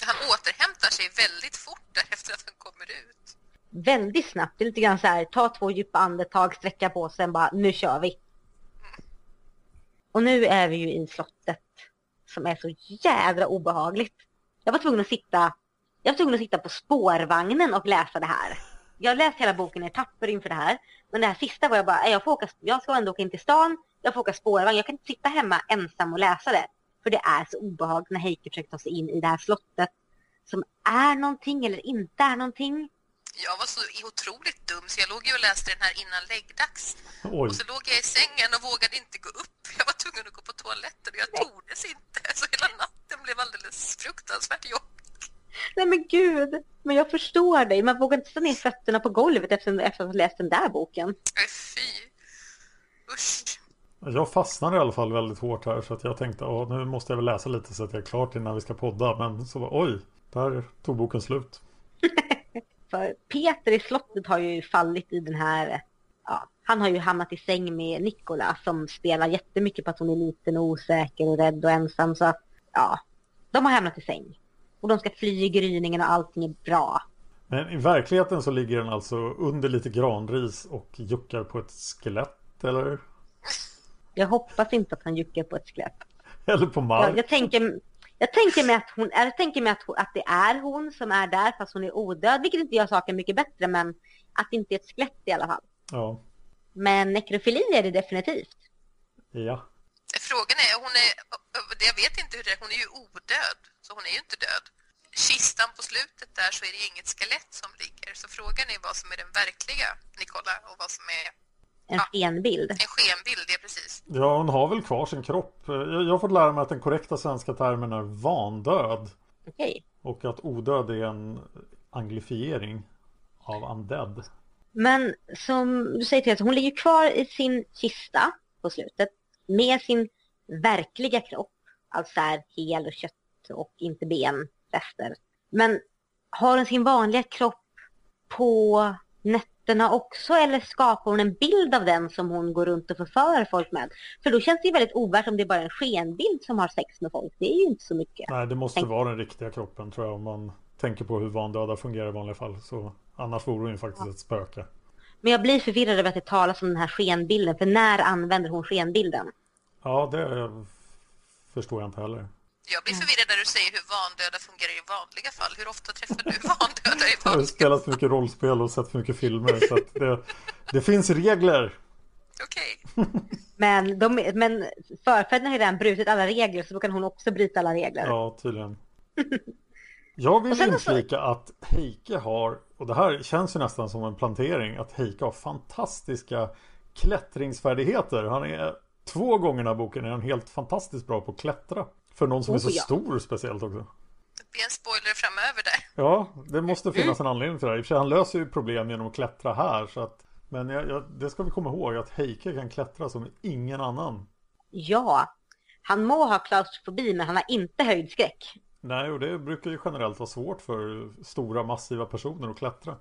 Han återhämtar sig väldigt fort därefter att han kommer ut. väldigt snabbt. Det är lite grann så här, ta två djupa andetag, sträcka på sig, bara, nu kör vi. Och nu är vi ju i slottet som är så jädra obehagligt. Jag var tvungen att sitta, jag var tvungen att sitta på spårvagnen och läsa det här. Jag har läst hela boken i etapper inför det här. Men det här sista var jag bara, "Nej, jag, får åka, jag ska ändå åka in till stan, jag får åka spårvagn. Jag kan inte sitta hemma ensam och läsa det. För det är så obehagligt när Heike försöker ta sig in i det här slottet. Som är någonting eller inte är någonting. Jag var så otroligt dum så jag låg ju och läste den här innan läggdags. Oj. Och så låg jag i sängen och vågade inte gå upp. Jag var tvungen att gå på toaletten och jag tordes inte. Så hela natten blev alldeles fruktansvärt jobbig. Nej men gud, men jag förstår dig. Man vågar inte sätta ner fötterna på golvet efter, efter att ha läst den där boken. Nej, fy. Usch. Jag fastnade i alla fall väldigt hårt här så att jag tänkte att nu måste jag väl läsa lite så att jag är klar till när vi ska podda. Men så var oj, där tog boken slut. För Peter i slottet har ju fallit i den här... Ja, han har ju hamnat i säng med Nikola som spelar jättemycket på att hon är liten och osäker och rädd och ensam. Så att, ja, de har hamnat i säng. Och de ska fly i gryningen och allting är bra. Men i verkligheten så ligger den alltså under lite granris och juckar på ett skelett eller? Jag hoppas inte att han juckar på ett skelett. Eller på Jag, mark? jag, tänker, jag tänker mig, att, hon, jag tänker mig att, hon, att det är hon som är där fast hon är odöd. Vilket inte gör saken mycket bättre men att det inte är ett skelett i alla fall. Ja. Men nekrofili är det definitivt. Ja. Frågan är, hon är, jag vet inte hur det är, hon är ju odöd, så hon är ju inte död. Kistan på slutet där så är det ju inget skelett som ligger, så frågan är vad som är den verkliga Nicola och vad som är En skenbild. en skenbild, är precis. Ja, hon har väl kvar sin kropp. Jag, jag har fått lära mig att den korrekta svenska termen är vandöd. Okej. Och att odöd är en anglifiering av undead. Men som du säger till hon ligger kvar i sin kista på slutet med sin verkliga kropp. Alltså är hel och kött och inte benrester. Men har hon sin vanliga kropp på nätterna också eller skapar hon en bild av den som hon går runt och förför folk med? För då känns det ju väldigt ovärt om det är bara en skenbild som har sex med folk. Det är ju inte så mycket. Nej, det måste Tänk- vara den riktiga kroppen tror jag om man tänker på hur vandöda fungerar i vanliga fall. Så annars vore hon ju faktiskt ett spöke. Men jag blir förvirrad över att det talas om den här skenbilden. För när använder hon skenbilden? Ja, det förstår jag inte heller. Jag blir förvirrad när du säger hur vandöda fungerar i vanliga fall. Hur ofta träffar du vandöda i Jag har vanliga spelat för mycket rollspel och sett för mycket filmer. Så att det, det finns regler. Okej. Men, de, men förfäderna har ju redan brutit alla regler så då kan hon också bryta alla regler. Ja, tydligen. Jag vill inflika att Heike har, och det här känns ju nästan som en plantering, att Heike har fantastiska klättringsfärdigheter. Han är två gånger i den här boken är han helt fantastiskt bra på att klättra. För någon som är så Oh, ja. stor speciellt också. Det blir en spoiler framöver där. Ja, det måste finnas Mm. en anledning till det här. I och för sig, han löser ju problem genom att klättra här. Så att, men jag, jag, det ska vi komma ihåg att Heike kan klättra som ingen annan. Ja, han må ha klaustrofobi men han har inte höjdskräck. Nej, och det brukar ju generellt vara svårt för stora massiva personer att klättra.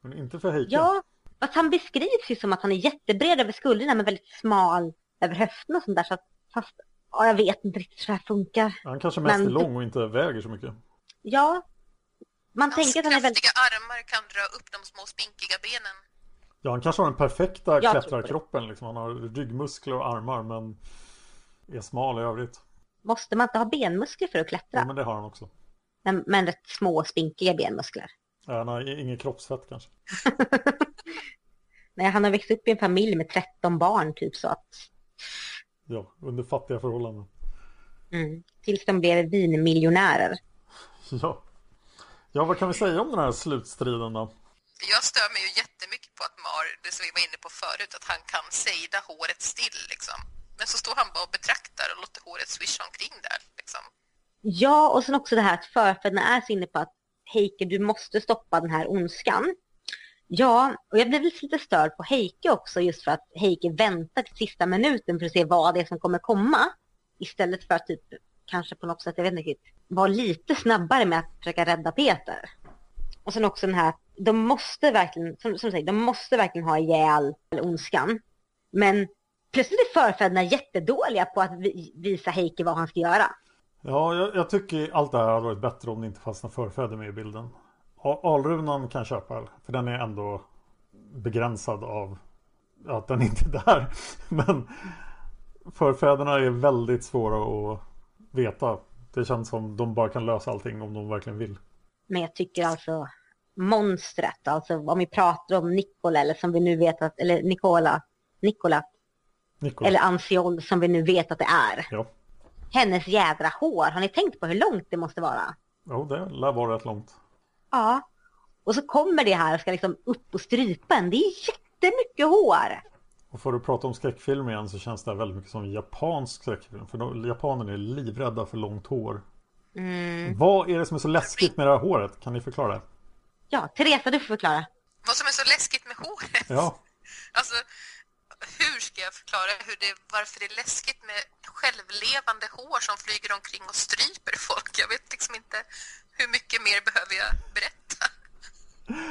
Men inte för Heike. Ja, fast han beskrivs ju som att han är jättebred över skulderna men väldigt smal över höfterna och sånt där. Så att, fast, ja, jag vet inte riktigt hur det här funkar. Han kanske mest Men- är lång och inte väger så mycket. Ja, man Hans tänker att han är väldigt... kraftiga armar kan dra upp de små spinkiga benen. Ja, han kanske har den perfekta det. klättrarkroppen. Liksom. Han har ryggmuskler och armar men är smal i övrigt. Måste man inte ha benmuskler för att Ja, klättra? men det har han också. Men, men rätt små spinkiga benmuskler. Ja, Han har inget kroppsfett kanske. Nej, han har växt upp i en familj med 13 barn typ så att... Ja, under fattiga förhållanden. Mm, tills de blev vinmiljonärer. Ja. Ja, vad kan vi säga om den här slutstriden då? Jag stör mig ju jättemycket på att Mar, det som vi var inne på förut, att han kan sejda håret still liksom. Men så står han bara och betraktar och låter håret swisha omkring där liksom. Ja, och sen också det här att förfäderna är så inne på att Heike, du måste stoppa den här ondskan. Ja, och jag blev lite störd på Heike också just för att Heike väntar till sista minuten för att se vad det är som kommer komma. Istället för att typ kanske på något sätt, jag vet inte riktigt, vara lite snabbare med att försöka rädda Peter. Och sen också den här, de måste verkligen, som, som du säger, de måste verkligen ha ihjäl ondskan. Men plötsligt är förfäderna jättedåliga på att visa Heike vad han ska göra. Ja, jag, jag tycker allt det här hade varit bättre om det inte fanns några förfäder med i bilden. Alrunan kan jag köpa, för den är ändå begränsad av att den inte är där. Men förfäderna är väldigt svåra att veta. Det känns som de bara kan lösa allting om de verkligen vill. Men jag tycker alltså monstret, alltså om vi pratar om Nikola eller som vi nu vet att, eller Nicola, Nikola, Nikola. eller Ansiol som vi nu vet att det är. Ja. Hennes jädra hår, har ni tänkt på hur långt det måste vara? Jo, det lär vara rätt långt. Ja. Och så kommer det här och ska liksom upp och strypa en. Det är jättemycket hår. Och för att prata om skräckfilm igen så känns det här väldigt mycket som japansk skräckfilm. För de, japanerna är livrädda för långt hår. Mm. Vad är det som är så läskigt med det här håret? Kan ni förklara det? Ja, Teresa du får förklara. Vad som är så läskigt med håret? Ja, Alltså, hur ska jag förklara hur det, varför det är läskigt med självlevande hår som flyger omkring och stryper folk? Jag vet liksom inte hur mycket mer behöver jag berätta?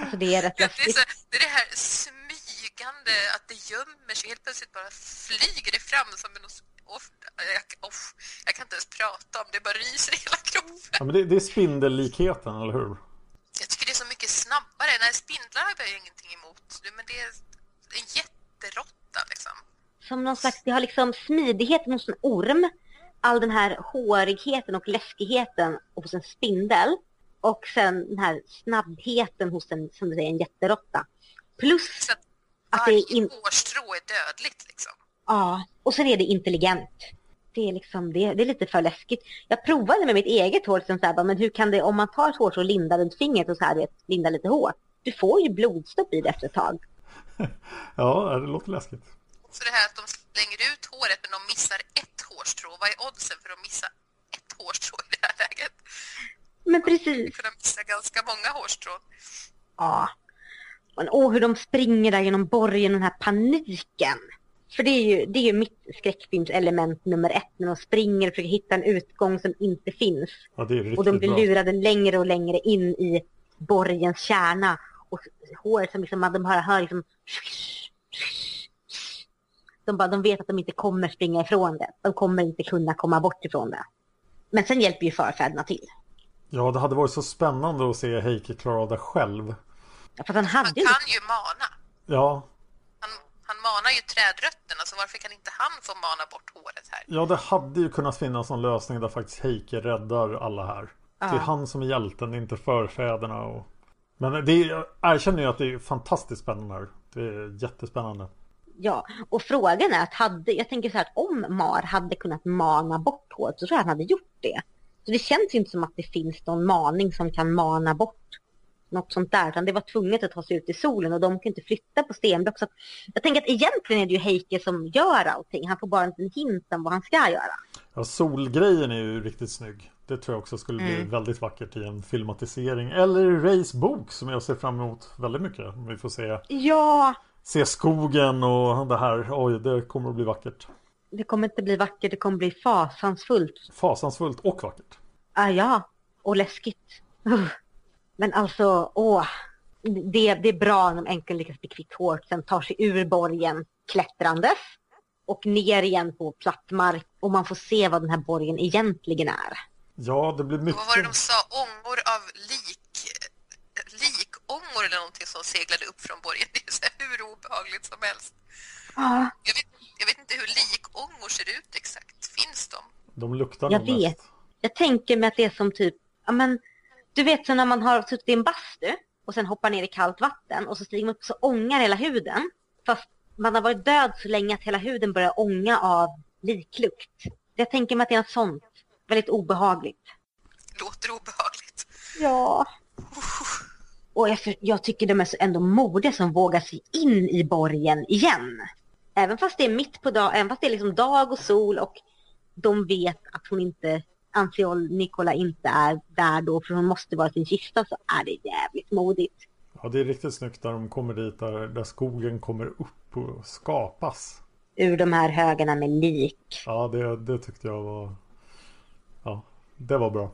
Alltså det är rätt Ja, det, är så, det är det här smygande, att det gömmer sig. Helt plötsligt bara flyger det fram som en... Oh, jag, oh, jag kan inte ens prata om det, det bara ryser i hela kroppen. ja men det, det är spindellikheten, eller hur? Jag tycker det är så mycket snabbare. Nej, spindlar har jag ju ingenting emot. Men det är en jätteråtta liksom. Som någon slags, det har liksom smidigheten hos en orm. All den här hårigheten och läskigheten hos en spindel. Och sen den här snabbheten hos en, som du säger, en jätteråtta. Plus Så att att det är in, hårstrå är dödligt liksom. ja, och sen är det intelligent. det är liksom, det, det är lite för läskigt. Jag provade med mitt eget hår, liksom så här, men hur kan det, om man tar ett hårstrå och lindar runt fingret och så här, vet, lindar lite hårt. Du får ju blodstopp i det efter ett tag. Ja, det låter läskigt. Så det här att de slänger ut håret men de missar ett hårstrå. Vad är oddsen för att missa ett hårstrå i det här läget? Men precis. kunna missa ganska många hårstrån. Ja. Men åh, hur de springer där genom borgen, den här paniken. För det är ju, det är ju mitt skräckfilmselement nummer ett, när de springer och försöker hitta en utgång som inte finns. Ja, det är riktigt Och de blir bra. lurade längre och längre in i borgens kärna. Och håret som liksom, man- de hör, hör liksom... De, bara, de vet att de inte kommer springa ifrån det. De kommer inte kunna komma bort ifrån det. Men sen hjälper ju förfäderna till. Ja, det hade varit så spännande att se Heike klara av det själv. Ja, För han hade Han ju... kan ju mana. Ja, Han, han manar ju trädrötterna, så varför kan inte han få mana bort håret här? ja, det hade ju kunnat finnas en lösning där faktiskt Heike räddar alla här. Det är Ja. han som är hjälten, inte förfäderna. Och... Men det är, jag erkänner ju att det är fantastiskt spännande här. Det är jättespännande. Ja, och frågan är att hade, jag tänker så här att om Mar hade kunnat mana bort håret så tror jag han hade gjort det. Så det känns inte som att det finns någon maning som kan mana bort något sånt där. Utan det var tvunget att ta sig ut i solen och de kan inte flytta på stenblock. Så jag tänker att egentligen är det ju Heike som gör allting. Han får bara en liten hint om vad han ska göra. Ja, solgrejen är ju riktigt snygg. Det tror jag också skulle bli Mm. väldigt vackert i en filmatisering. Eller Rays bok som jag ser fram emot väldigt mycket. Om Vi får se, Ja, se skogen och det här. Oj, det kommer att bli vackert. det kommer inte bli vackert, det kommer bli fasansfullt. Fasansfullt och vackert. Ah, ja, och läskigt. Men alltså, åh. Det, det är bra när de äntligen lyckas bli kvitt hårt, sen tar sig ur borgen klättrandes och ner igen på platt mark och man får se vad den här borgen egentligen är. Ja, det blir mycket. Vad var det de sa? Ångor av lik... Likångor eller någonting som seglade upp från borgen. Det är så hur obehagligt som helst. Ja, Jag vet, jag vet inte hur likångor ser ut exakt. Finns de? De luktar jag nog mest. vet. Jag tänker mig att det är som typ, ja men, du vet så när man har suttit i en bastu och sen hoppar ner i kallt vatten och så stiger man upp så ångar hela huden. Fast man har varit död så länge att hela huden börjar ånga av liklukt. Jag tänker mig att det är något sånt. Väldigt obehagligt. Låter obehagligt. Ja. Och jag, jag tycker de är så ändå modiga som vågar sig in i borgen igen. Även fast det är mitt på dag, även fast det är liksom dag och sol och de vet att hon inte, Anciol Nicola inte är där då för hon måste vara i sin kista så är det jävligt modigt. Ja, det är riktigt snyggt när de kommer dit där, där skogen kommer upp och skapas. Ur de här högarna med lik. Ja, det, det tyckte jag var... Ja, det var bra.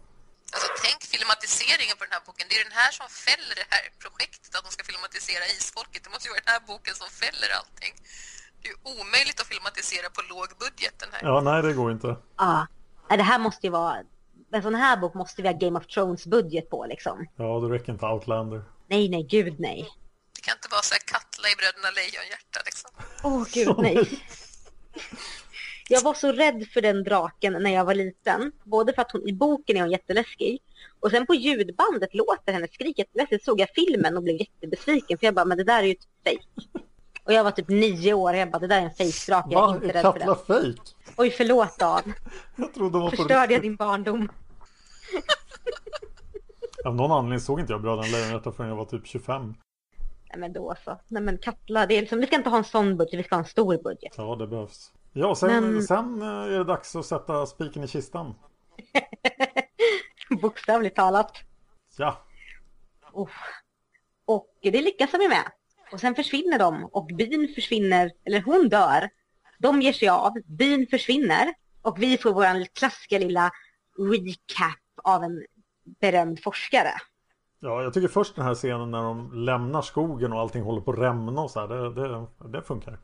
Alltså tänk filmatiseringen på den här boken. Det är den här som fäller det här projektet att de ska filmatisera Isfolket. Det måste ju vara den här boken som fäller allting. Det är ju omöjligt att filmatisera på låg budget den här. Ja, nej det går inte. Ja, det här måste ju vara, en sån här bok måste vi ha Game of Thrones budget på liksom. Ja, då räcker inte Outlander. Nej, nej, gud nej. Det kan inte vara så här Katla i Bröderna Lejonhjärta liksom. Åh gud nej. Jag var så rädd för den draken när jag var liten. Både för att hon i boken är hon jätteläskig. Och sen på ljudbandet låter hennes skrik jätteläskigt. Såg jag filmen och blev jättebesviken. För jag bara, men det där är ju ett fejk. Och jag var typ nio år och jag bara, det där är en fejkdrake. Jag är inte rädd för det. fake? Oj, förlåt Dan. Jag trodde hon var Förstörde jag din barndom? Av någon anledning såg inte jag Bröderna Lejonhjärta förrän jag var typ 25. Nej men då så. Nej men Katla, det är liksom, vi ska inte ha en sån budget, vi ska ha en stor budget. Ja, det behövs. Ja, sen, Men- sen eh, är det dags att sätta spiken i kistan. Bokstavligt talat. Ja, Uff. Och det lyckas de med. Och sen försvinner de och byn försvinner, eller hon dör. De ger sig av, byn försvinner och vi får vår klassiska lilla recap av en berömd forskare. ja, jag tycker först den här scenen när de lämnar skogen och allting håller på att rämna och så här. Det, det, det funkar.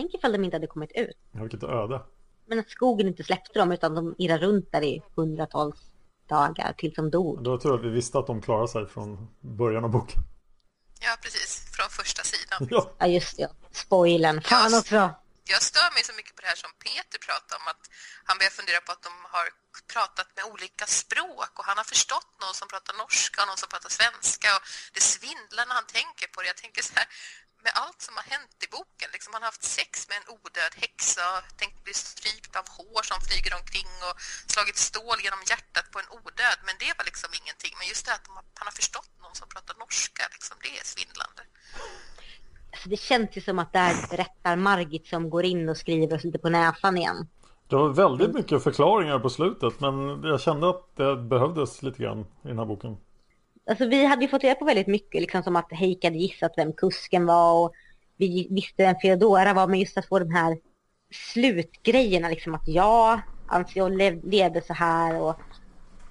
Tänk ifall de inte hade kommit ut. Ja, vilket öde. Men att skogen inte släppte dem utan de irrar runt där i hundratals dagar tills de dog. Då tror jag att vi visste att de klarade sig från början av boken. Ja, precis. Från första sidan. Ja, Ja just det, ja. spoilern. Fan också. Jag stör mig så mycket på det här som Peter pratade om att han börjar fundera på att de har pratat med olika språk och han har förstått någon som pratar norska och någon som pratar svenska och det svindlar när han tänker på det. Jag tänker så här, med allt som har hänt i boken. Liksom han har haft sex med en odöd häxa, tänkt bli strypt av hår som flyger omkring och slagit stål genom hjärtat på en odöd. Men det var liksom ingenting. Men just det att han har förstått någon som pratar norska, liksom, det är svindlande. Alltså det känns ju som att det är berättar Margit som går in och skriver oss lite på näsan igen. Det var väldigt mycket förklaringar på slutet men jag kände att det behövdes lite grann i den här boken. Alltså vi hade ju fått reda på väldigt mycket, liksom som att Heike hade gissat vem kusken var och vi visste vem Feodora var, men just att få de här slutgrejerna, liksom att ja, alltså, jag levde så här och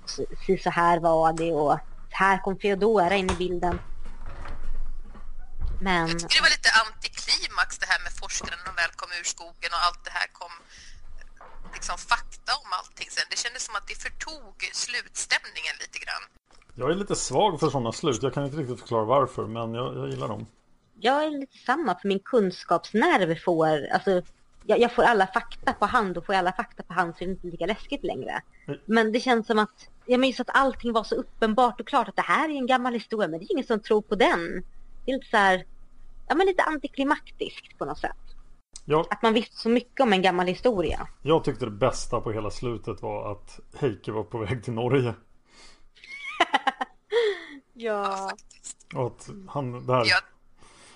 så, så här var det och här kom Feodora in i bilden. Men... Jag tycker det var lite antiklimax det här med forskaren de väl kom ur skogen och allt det här kom liksom fakta om allting sen. Det kändes som att det förtog slutstämningen lite grann. Jag är lite svag för sådana slut. Jag kan inte riktigt förklara varför, men jag, jag gillar dem. Jag är lite samma, för min kunskapsnerv får, alltså jag, jag, får alla fakta på hand och får jag alla fakta på hand så är det inte lika läskigt längre. Mm. Men det känns som att, jag minns att allting var så uppenbart och klart att det här är en gammal historia, men det är ingen som tror på den. Det är lite så här, ja men lite antiklimaktiskt på något sätt. Ja. Att man visste så mycket om en gammal historia. Jag tyckte det bästa på hela slutet var att Heike var på väg till Norge. ja. Och att han där ja.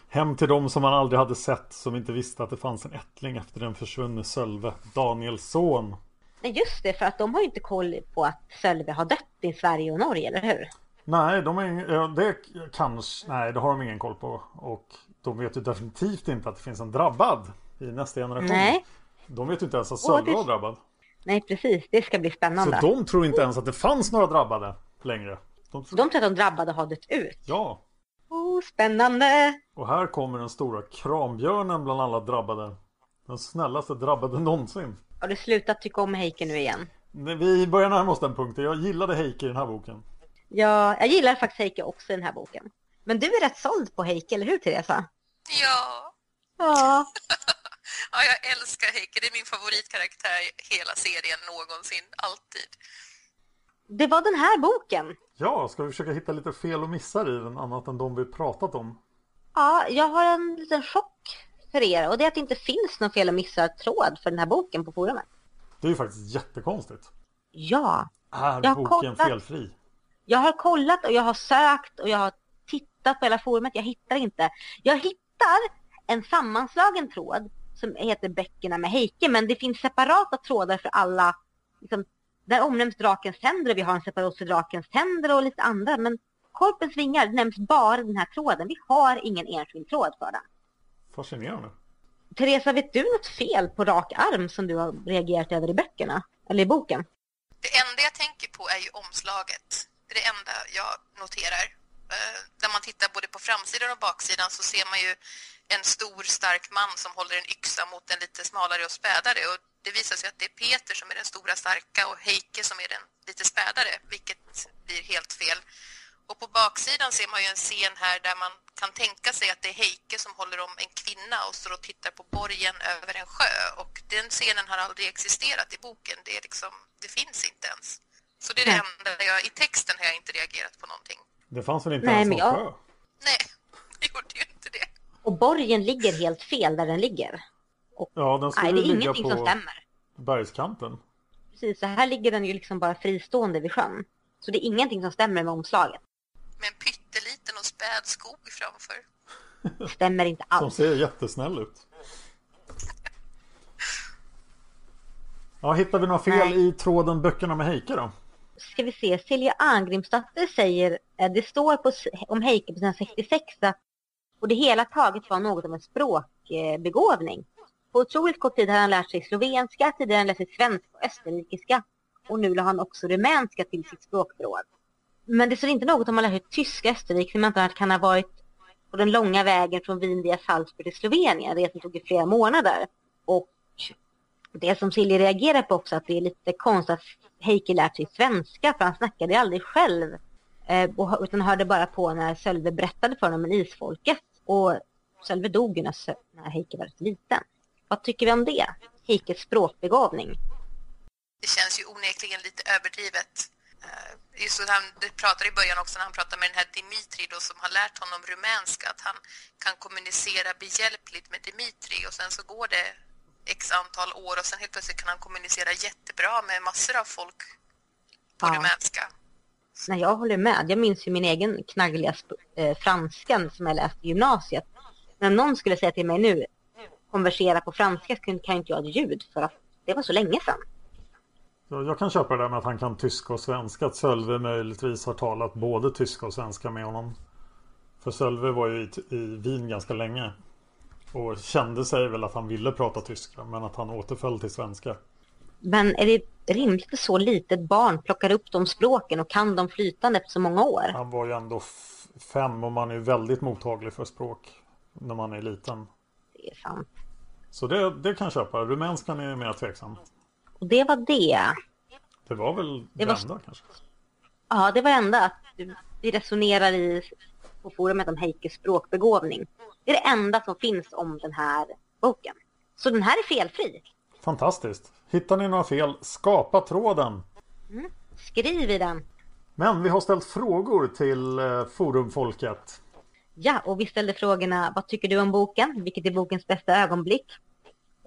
Hem till dem som man aldrig hade sett Som inte visste att det fanns en ättling efter den försvunne Sölve Daniels son Nej just det, för att de har ju inte koll på att Sölve har dött i Sverige och Norge, eller hur? Nej, de är, det kanske, nej det har de ingen koll på Och de vet ju definitivt inte att det finns en drabbad i nästa generation. Nej. De vet ju inte ens att Sölve var drabbad. Nej, precis. Det ska bli spännande. Så de tror inte ens att det fanns några drabbade längre. De tror, de tror att de drabbade har dött ut. Ja. Oh, spännande. Och här kommer den stora krambjörnen bland alla drabbade. Den snällaste drabbade någonsin. Har du slutat tycka om Heike nu igen? Vi börjar närma oss den punkten. Jag gillade Heike i den här boken. Ja, jag gillar faktiskt Heike också i den här boken. Men du är rätt såld på Heike, eller hur Teresa? Ja. Ja. ja, jag älskar Heike. Det är min favoritkaraktär i hela serien någonsin. Alltid. Det var den här boken. Ja, ska vi försöka hitta lite fel och missar i den annat än de vi pratat om? Ja, jag har en liten chock för er och det är att det inte finns någon fel och missar-tråd för den här boken på forumet. Det är ju faktiskt jättekonstigt. Ja. Är boken kollat, felfri? Jag har kollat och jag har sökt och jag har tittat på hela forumet. Jag hittar inte. Jag hittar en sammanslagen tråd som heter Böckerna med Heike. Men det finns separata trådar för alla. Liksom, där omnämns drakens tänder och vi har en separat för drakens tänder och lite andra. Men Korpens vingar nämns bara den här tråden. Vi har ingen enskild tråd för den. Fascinerande. Teresa, vet du något fel på rak arm som du har reagerat över i böckerna? Eller i boken? Det enda jag tänker på är ju omslaget. Det är det enda jag noterar. Uh, när man tittar både på framsidan och baksidan så ser man ju en stor stark man som håller en yxa mot en lite smalare och spädare och det visar sig att det är Peter som är den stora starka och Heike som är den lite spädare vilket blir helt fel. Och på baksidan ser man ju en scen här där man kan tänka sig att det är Heike som håller om en kvinna och står och tittar på borgen över en sjö och den scenen har aldrig existerat i boken. Det, är liksom, det finns inte ens. Så det är det enda jag, i texten har jag inte reagerat på någonting. Det fanns väl inte Nej, ens någon jag... sjö? Nej, det gjorde ju inte det. Och borgen ligger helt fel där den ligger. Och, ja, den skulle nej, det är ligga ingenting på som stämmer. bergskanten. Precis, så här ligger den ju liksom bara fristående vid sjön. Så det är ingenting som stämmer med omslaget. Med en pytteliten och späd skog framför. Det stämmer inte alls. Som ser jättesnäll ut. Ja, hittar vi några fel Nej. i tråden böckerna med Heike då? Ska vi se, Silja Angrimsdotter säger, eh, det står på, om Heike på sidan 66 att och det hela taget var något av en språkbegåvning. På otroligt kort tid hade han lärt sig slovenska, tidigare han lärt sig svenska och österrikiska. Och nu lade han också rumänska till sitt språkförråd. Men det står inte något om han lärt sig tyska Österrike, som inte kan ha varit på den långa vägen från Wien via Salzburg till Slovenien. Resan tog ju flera månader. Och det som Silje reagerar på också, att det är lite konstigt att Heike lärt sig svenska, för han snackade aldrig själv. Eh, utan hörde bara på när Sölve berättade för honom om isfolket. Och Sölve dog ju när, när Heike var liten. Vad tycker vi om det? Heikes språkbegåvning? Det känns ju onekligen lite överdrivet. Eh, just att han pratar i början också när han pratar med den här Dimitri då, som har lärt honom rumänska att han kan kommunicera behjälpligt med Dimitri och sen så går det x antal år och sen helt plötsligt kan han kommunicera jättebra med massor av folk på Ja. rumänska. Nej, jag håller med. Jag minns ju min egen knaggliga eh, franskan som jag läste i gymnasiet. När någon skulle säga till mig nu, konversera på franska kan inte jag ett ljud för att det var så länge sedan. Jag kan köpa det där med att han kan tyska och svenska. Att Sölve möjligtvis har talat både tyska och svenska med honom. För Sölve var ju i, i Wien ganska länge. Och kände sig väl att han ville prata tyska. Men att han återföll till svenska. Men är det rimligt att så litet barn plockar upp de språken och kan dem flytande efter så många år? Han var ju ändå fem och man är ju väldigt mottaglig för språk. När man är liten. Det är sant. Så det, det kan jag köpa. Rumänskan är mer tveksam. Och det var det. Det var väl det, var- enda kanske. Ja, det var enda att vi resonerar i på forumet om Heikes språkbegåvning. Det är det enda som finns om den här boken. Så den här är felfri. Fantastiskt. Hittar ni några fel, skapa tråden. Skriv i den. Men vi har ställt frågor till eh, forumfolket. Ja, och vi ställde frågorna, vad tycker du om boken? Vilket är bokens bästa ögonblick?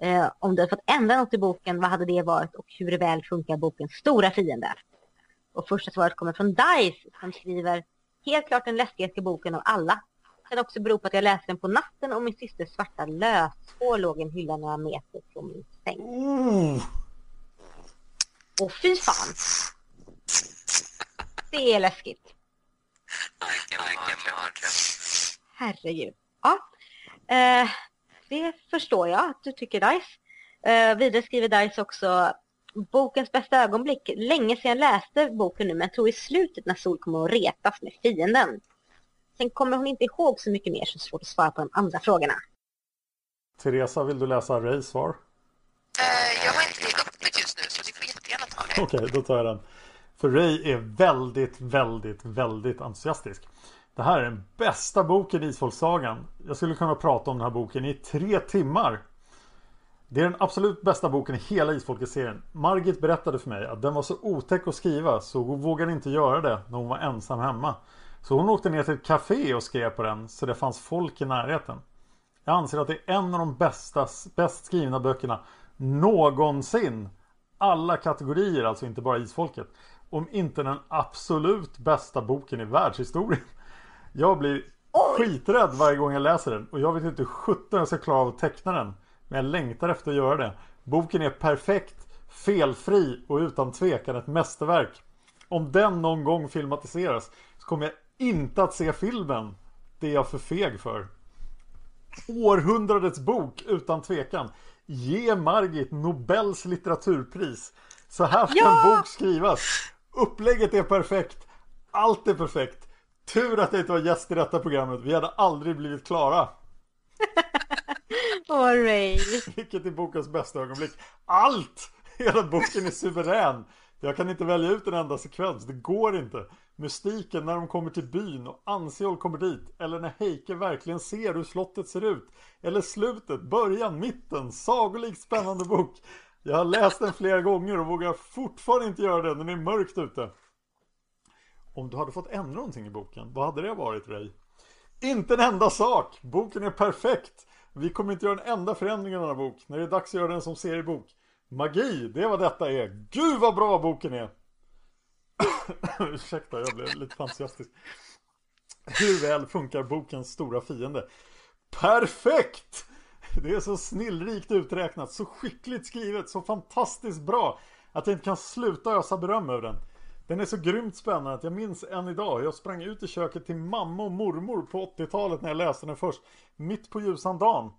Eh, om du hade fått ändra något i boken, vad hade det varit? Och hur väl funkar bokens stora fiende? Och första svaret kommer från Dice som skriver, helt klart den läskigaste boken av alla. Kan också bero på att jag läste den på natten och min systers svarta löshår låg i en hylla några meter från min säng. Oh, Och fy fan! Det är läskigt. Herregud. Ja, eh, det förstår jag att du tycker Dice. Eh, vidare skriver Dice också bokens bästa ögonblick. Länge sedan jag läste boken nu men tror i slutet när Sol kommer att retas med fienden. Sen kommer hon inte ihåg så mycket mer så svårt att svara på de andra frågorna. Teresa, vill du läsa Rays svar? Eh, jag har inte det öppet just nu så du får jättegärna ta det. Okej, då tar jag den. För Ray är väldigt, väldigt, väldigt entusiastisk. Det här är den bästa boken i Isfolksagan. Jag skulle kunna prata om den här boken i tre timmar. Det är den absolut bästa boken i hela Isfolket-serien. Margit berättade för mig att den var så otäck att skriva så hon vågade inte göra det när hon var ensam hemma. Så hon åkte ner till ett café och skrev på den så det fanns folk i närheten. Jag anser att det är en av de bästa, bäst skrivna böckerna någonsin. Alla kategorier, alltså inte bara Isfolket. Om inte den absolut bästa boken i världshistorien. Jag blir skiträdd varje gång jag läser den och jag vet inte hur sjutton jag ska klara av att teckna den. Men jag längtar efter att göra det. Boken är perfekt, felfri och utan tvekan ett mästerverk. Om den någon gång filmatiseras så kommer jag inte att se filmen. Det är jag för feg för. Århundradets bok utan tvekan. Ge Margit Nobels litteraturpris. Så här ska Ja! en bok skrivas. Upplägget är perfekt. Allt är perfekt. Tur att jag inte var gäst i detta programmet. Vi hade aldrig blivit klara. Åh Ray. Vilket är bokens bästa ögonblick? Allt! Hela boken är suverän. Jag kan inte välja ut en enda sekvens. Det går inte. Mystiken när de kommer till byn och Ansiol kommer dit. Eller när Heike verkligen ser hur slottet ser ut. Eller slutet, början, mitten. Sagolikt spännande bok. Jag har läst den flera gånger och vågar fortfarande inte göra det när det är mörkt ute. Om du hade fått ändra någonting i boken, vad hade det varit Ray? Inte en enda sak! Boken är perfekt! Vi kommer inte göra en enda förändring i denna bok när det är dags att göra den som seriebok. Magi, det är vad detta är. Gud vad bra boken är! Ursäkta, jag blev lite entusiastisk. Hur väl funkar bokens stora fiende? Perfekt! Det är så snillrikt uträknat, så skickligt skrivet, så fantastiskt bra att jag inte kan sluta ösa beröm över den. Den är så grymt spännande att jag minns än idag. Jag sprang ut i köket till mamma och mormor på 80-talet när jag läste den först. Mitt på ljusan dagen.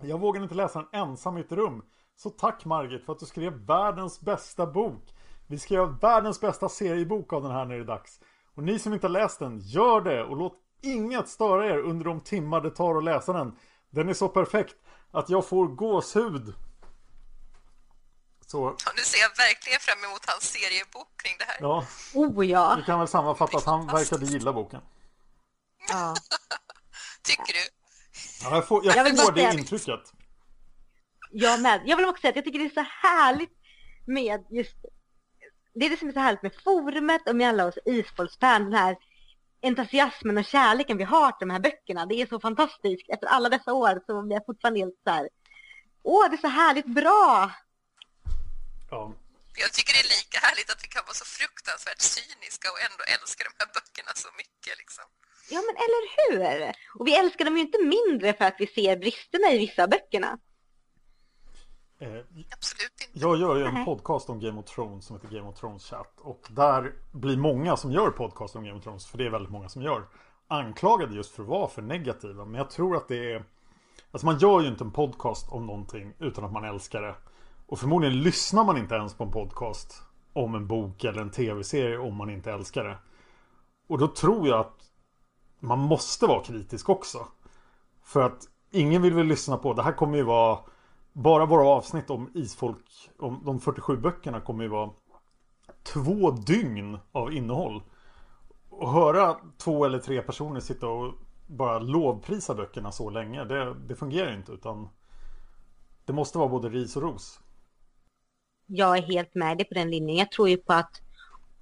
Jag vågade inte läsa den ensam i ett rum. Så tack Margit för att du skrev världens bästa bok. Vi ska göra världens bästa seriebok av den här när det är dags. Och ni som inte har läst den, gör det och låt inget störa er under de timmar det tar att läsa den. Den är så perfekt att jag får gåshud. Så, Ja, nu ser jag verkligen fram emot hans seriebok kring det här. ja. Oh ja. Vi kan väl sammanfatta att han verkade gilla boken. ja. Tycker du? Ja, jag får, jag Jag vill får det säga- intrycket. Jag med. Jag vill också säga att jag tycker det är så härligt med just det är det som är så härligt med forumet och med alla oss isbollsfan, den här entusiasmen och kärleken vi har till de här böckerna. Det är så fantastiskt. Efter alla dessa år så blir jag fortfarande helt så här, åh, det är så härligt bra. Ja. Jag tycker det är lika härligt att vi kan vara så fruktansvärt cyniska och ändå älska de här böckerna så mycket. Liksom. Ja, men eller hur? Och vi älskar dem ju inte mindre för att vi ser bristerna i vissa av böckerna. Eh, Absolut inte. Jag gör ju en Nej. podcast om Game of Thrones som heter Game of Thrones Chat. Och där blir många som gör podcast om Game of Thrones, för det är väldigt många som gör, anklagade just för att vara för negativa. Men jag tror att det är... Alltså man gör ju inte en podcast om någonting utan att man älskar det. Och förmodligen lyssnar man inte ens på en podcast om en bok eller en tv-serie om man inte älskar det. Och då tror jag att man måste vara kritisk också. För att ingen vill väl lyssna på, det här kommer ju vara bara våra avsnitt om isfolk, om de 47 böckerna kommer ju vara två dygn av innehåll. Och höra två eller tre personer sitta och bara lovprisa böckerna så länge, det, det fungerar ju inte utan det måste vara både ris och ros. Jag är helt med dig på den linjen. Jag tror ju på att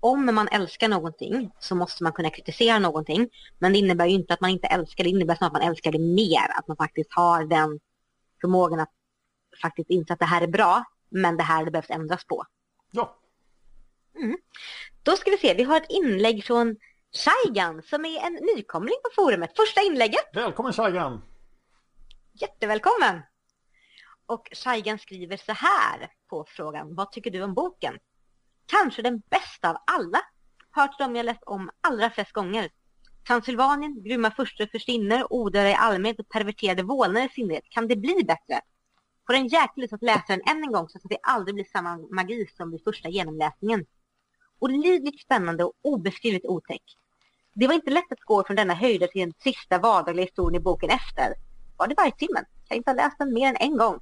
om man älskar någonting så måste man kunna kritisera någonting. Men det innebär ju inte att man inte älskar det. Innebär snarare att man älskar det mer. Att man faktiskt har den förmågan att faktiskt inse att det här är bra, men det här det behövs ändras på. Ja, Mm. Då ska vi se, vi har ett inlägg från Shaigan som är en nykomling på forumet. Första inlägget. välkommen Shaigan! Jättevälkommen! Och Shaigan skriver så här på frågan, vad tycker du om boken? Kanske den bästa av alla. Hör till dem jag läst om allra flest gånger. Transylvanien, grymma furster försvinner, odöda i allmänhet och perverterade vålnader i synnerhet. Kan det bli bättre? Får en jäkla att läsa den än en gång så att det aldrig blir samma magi som vid första genomläsningen. Olidligt spännande och obeskrivligt otäck. Det var inte lätt att gå från denna höjder till den sista vardagliga historien i boken efter. Var det vargtimmen? Jag inte ha läst den mer än en gång.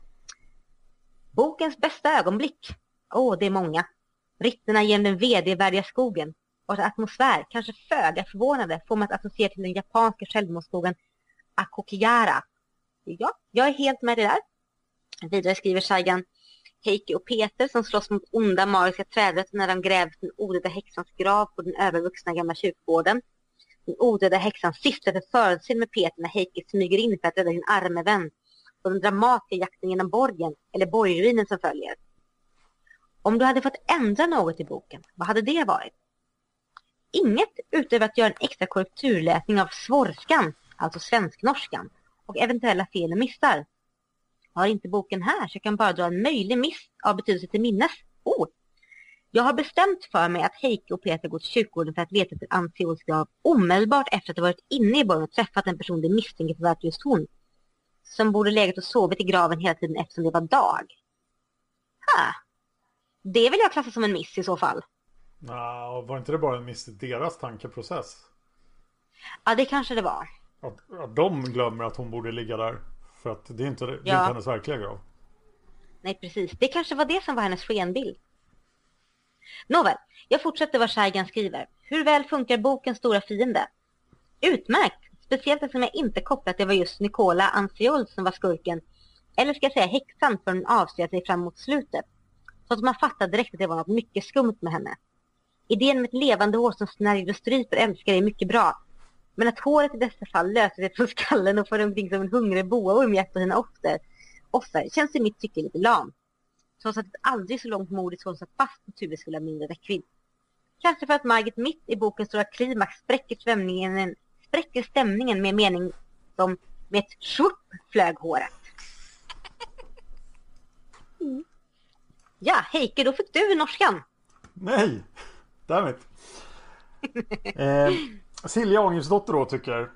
Bokens bästa ögonblick? Åh, det är många. Ritterna genom den vedervärdiga skogen vars atmosfär, kanske föga förvånande, får man att associera till den japanska självmordsskogen Akokigara. Ja, jag är helt med det där. Vidare skriver Saigan Heikki och Peter som slåss mot onda magiska trädrötter när de gräver den odöda häxans grav på den övervuxna gamla kyrkogården. Den odöda häxan syftar till förutseende med Peter när Heikki smyger in för att rädda sin arme vän på den dramatiska jakten genom borgen, eller borgruinen som följer. Om du hade fått ändra något i boken, vad hade det varit? Inget utöver att göra en extra korrekturläsning av svorskan, alltså svensk-norskan, och eventuella fel och missar. Jag har inte boken här så jag kan bara dra en möjlig miss av betydelse till minnes. Oh! Jag har bestämt för mig att Heike och Peter går till kyrkogården för att leta efter Ann grav omedelbart efter att ha varit inne i borgen och träffat en person de misstänker för att just hon. Som borde legat och sovit i graven hela tiden eftersom det var dag. Ha. Det vill jag klassa som en miss i så fall. Nå, var inte det bara en miss i deras tankeprocess? Ja, det kanske det var. Att, att de glömmer att hon borde ligga där. För att det är inte, det är inte Ja. hennes verkliga grav. Nej, precis. Det kanske var det som var hennes skenbild. Nåväl, jag fortsätter vad Shaigan skriver. Hur väl funkar bokens stora fiende? Utmärkt! Speciellt eftersom jag inte kopplat att det var just Nicola Anciol som var skurken. Eller ska jag säga häxan för hon avslöjade sig fram mot slutet. Så att man fattade direkt att det var något mycket skumt med henne. Idén med ett levande hår som snärjer och stryper älskar är mycket bra. Men att håret i dessa fall löser sig från skallen och får omkring som en hungrig boaorm i ett av sina offer, offer känns i mitt tycke lite lam. Trots att ett aldrig så långt mord i satt fast på Tuve skulle ha mindre räckvidd. Kanske för att Margit mitt i bokens stora klimax spräcker stämningen, spräcker stämningen med mening som med ett svupp flög håret. Mm. Ja, Heike, då fick du norskan. Nej! Dammit. Eh, Silja Ångelsdotter då tycker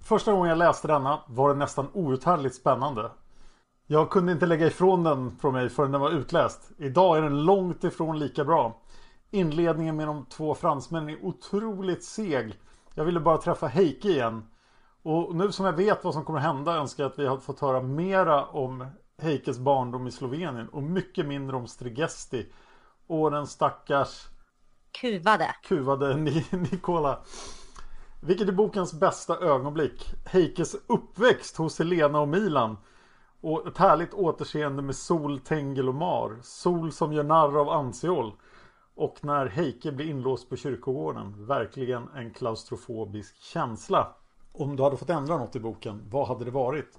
Första gången jag läste denna var det nästan outhärdligt spännande. Jag kunde inte lägga ifrån den från mig förrän den var utläst. Idag är den långt ifrån lika bra. Inledningen med de två fransmännen är otroligt seg. Jag ville bara träffa Heike igen. Och nu som jag vet vad som kommer hända önskar jag att vi hade fått höra mera om Heikes barndom i Slovenien och mycket mindre om Strigesti och den stackars Kuvade. kuvade Ni- Nikola. Vilket är bokens bästa ögonblick. Heikes uppväxt hos Helena och Milan. Och ett härligt återseende med Sol, Tengel och Mar. Sol som gör narr av Ansiol. Och när Heike blir inlåst på kyrkogården. Verkligen en klaustrofobisk känsla. Om du hade fått ändra något i boken, vad hade det varit?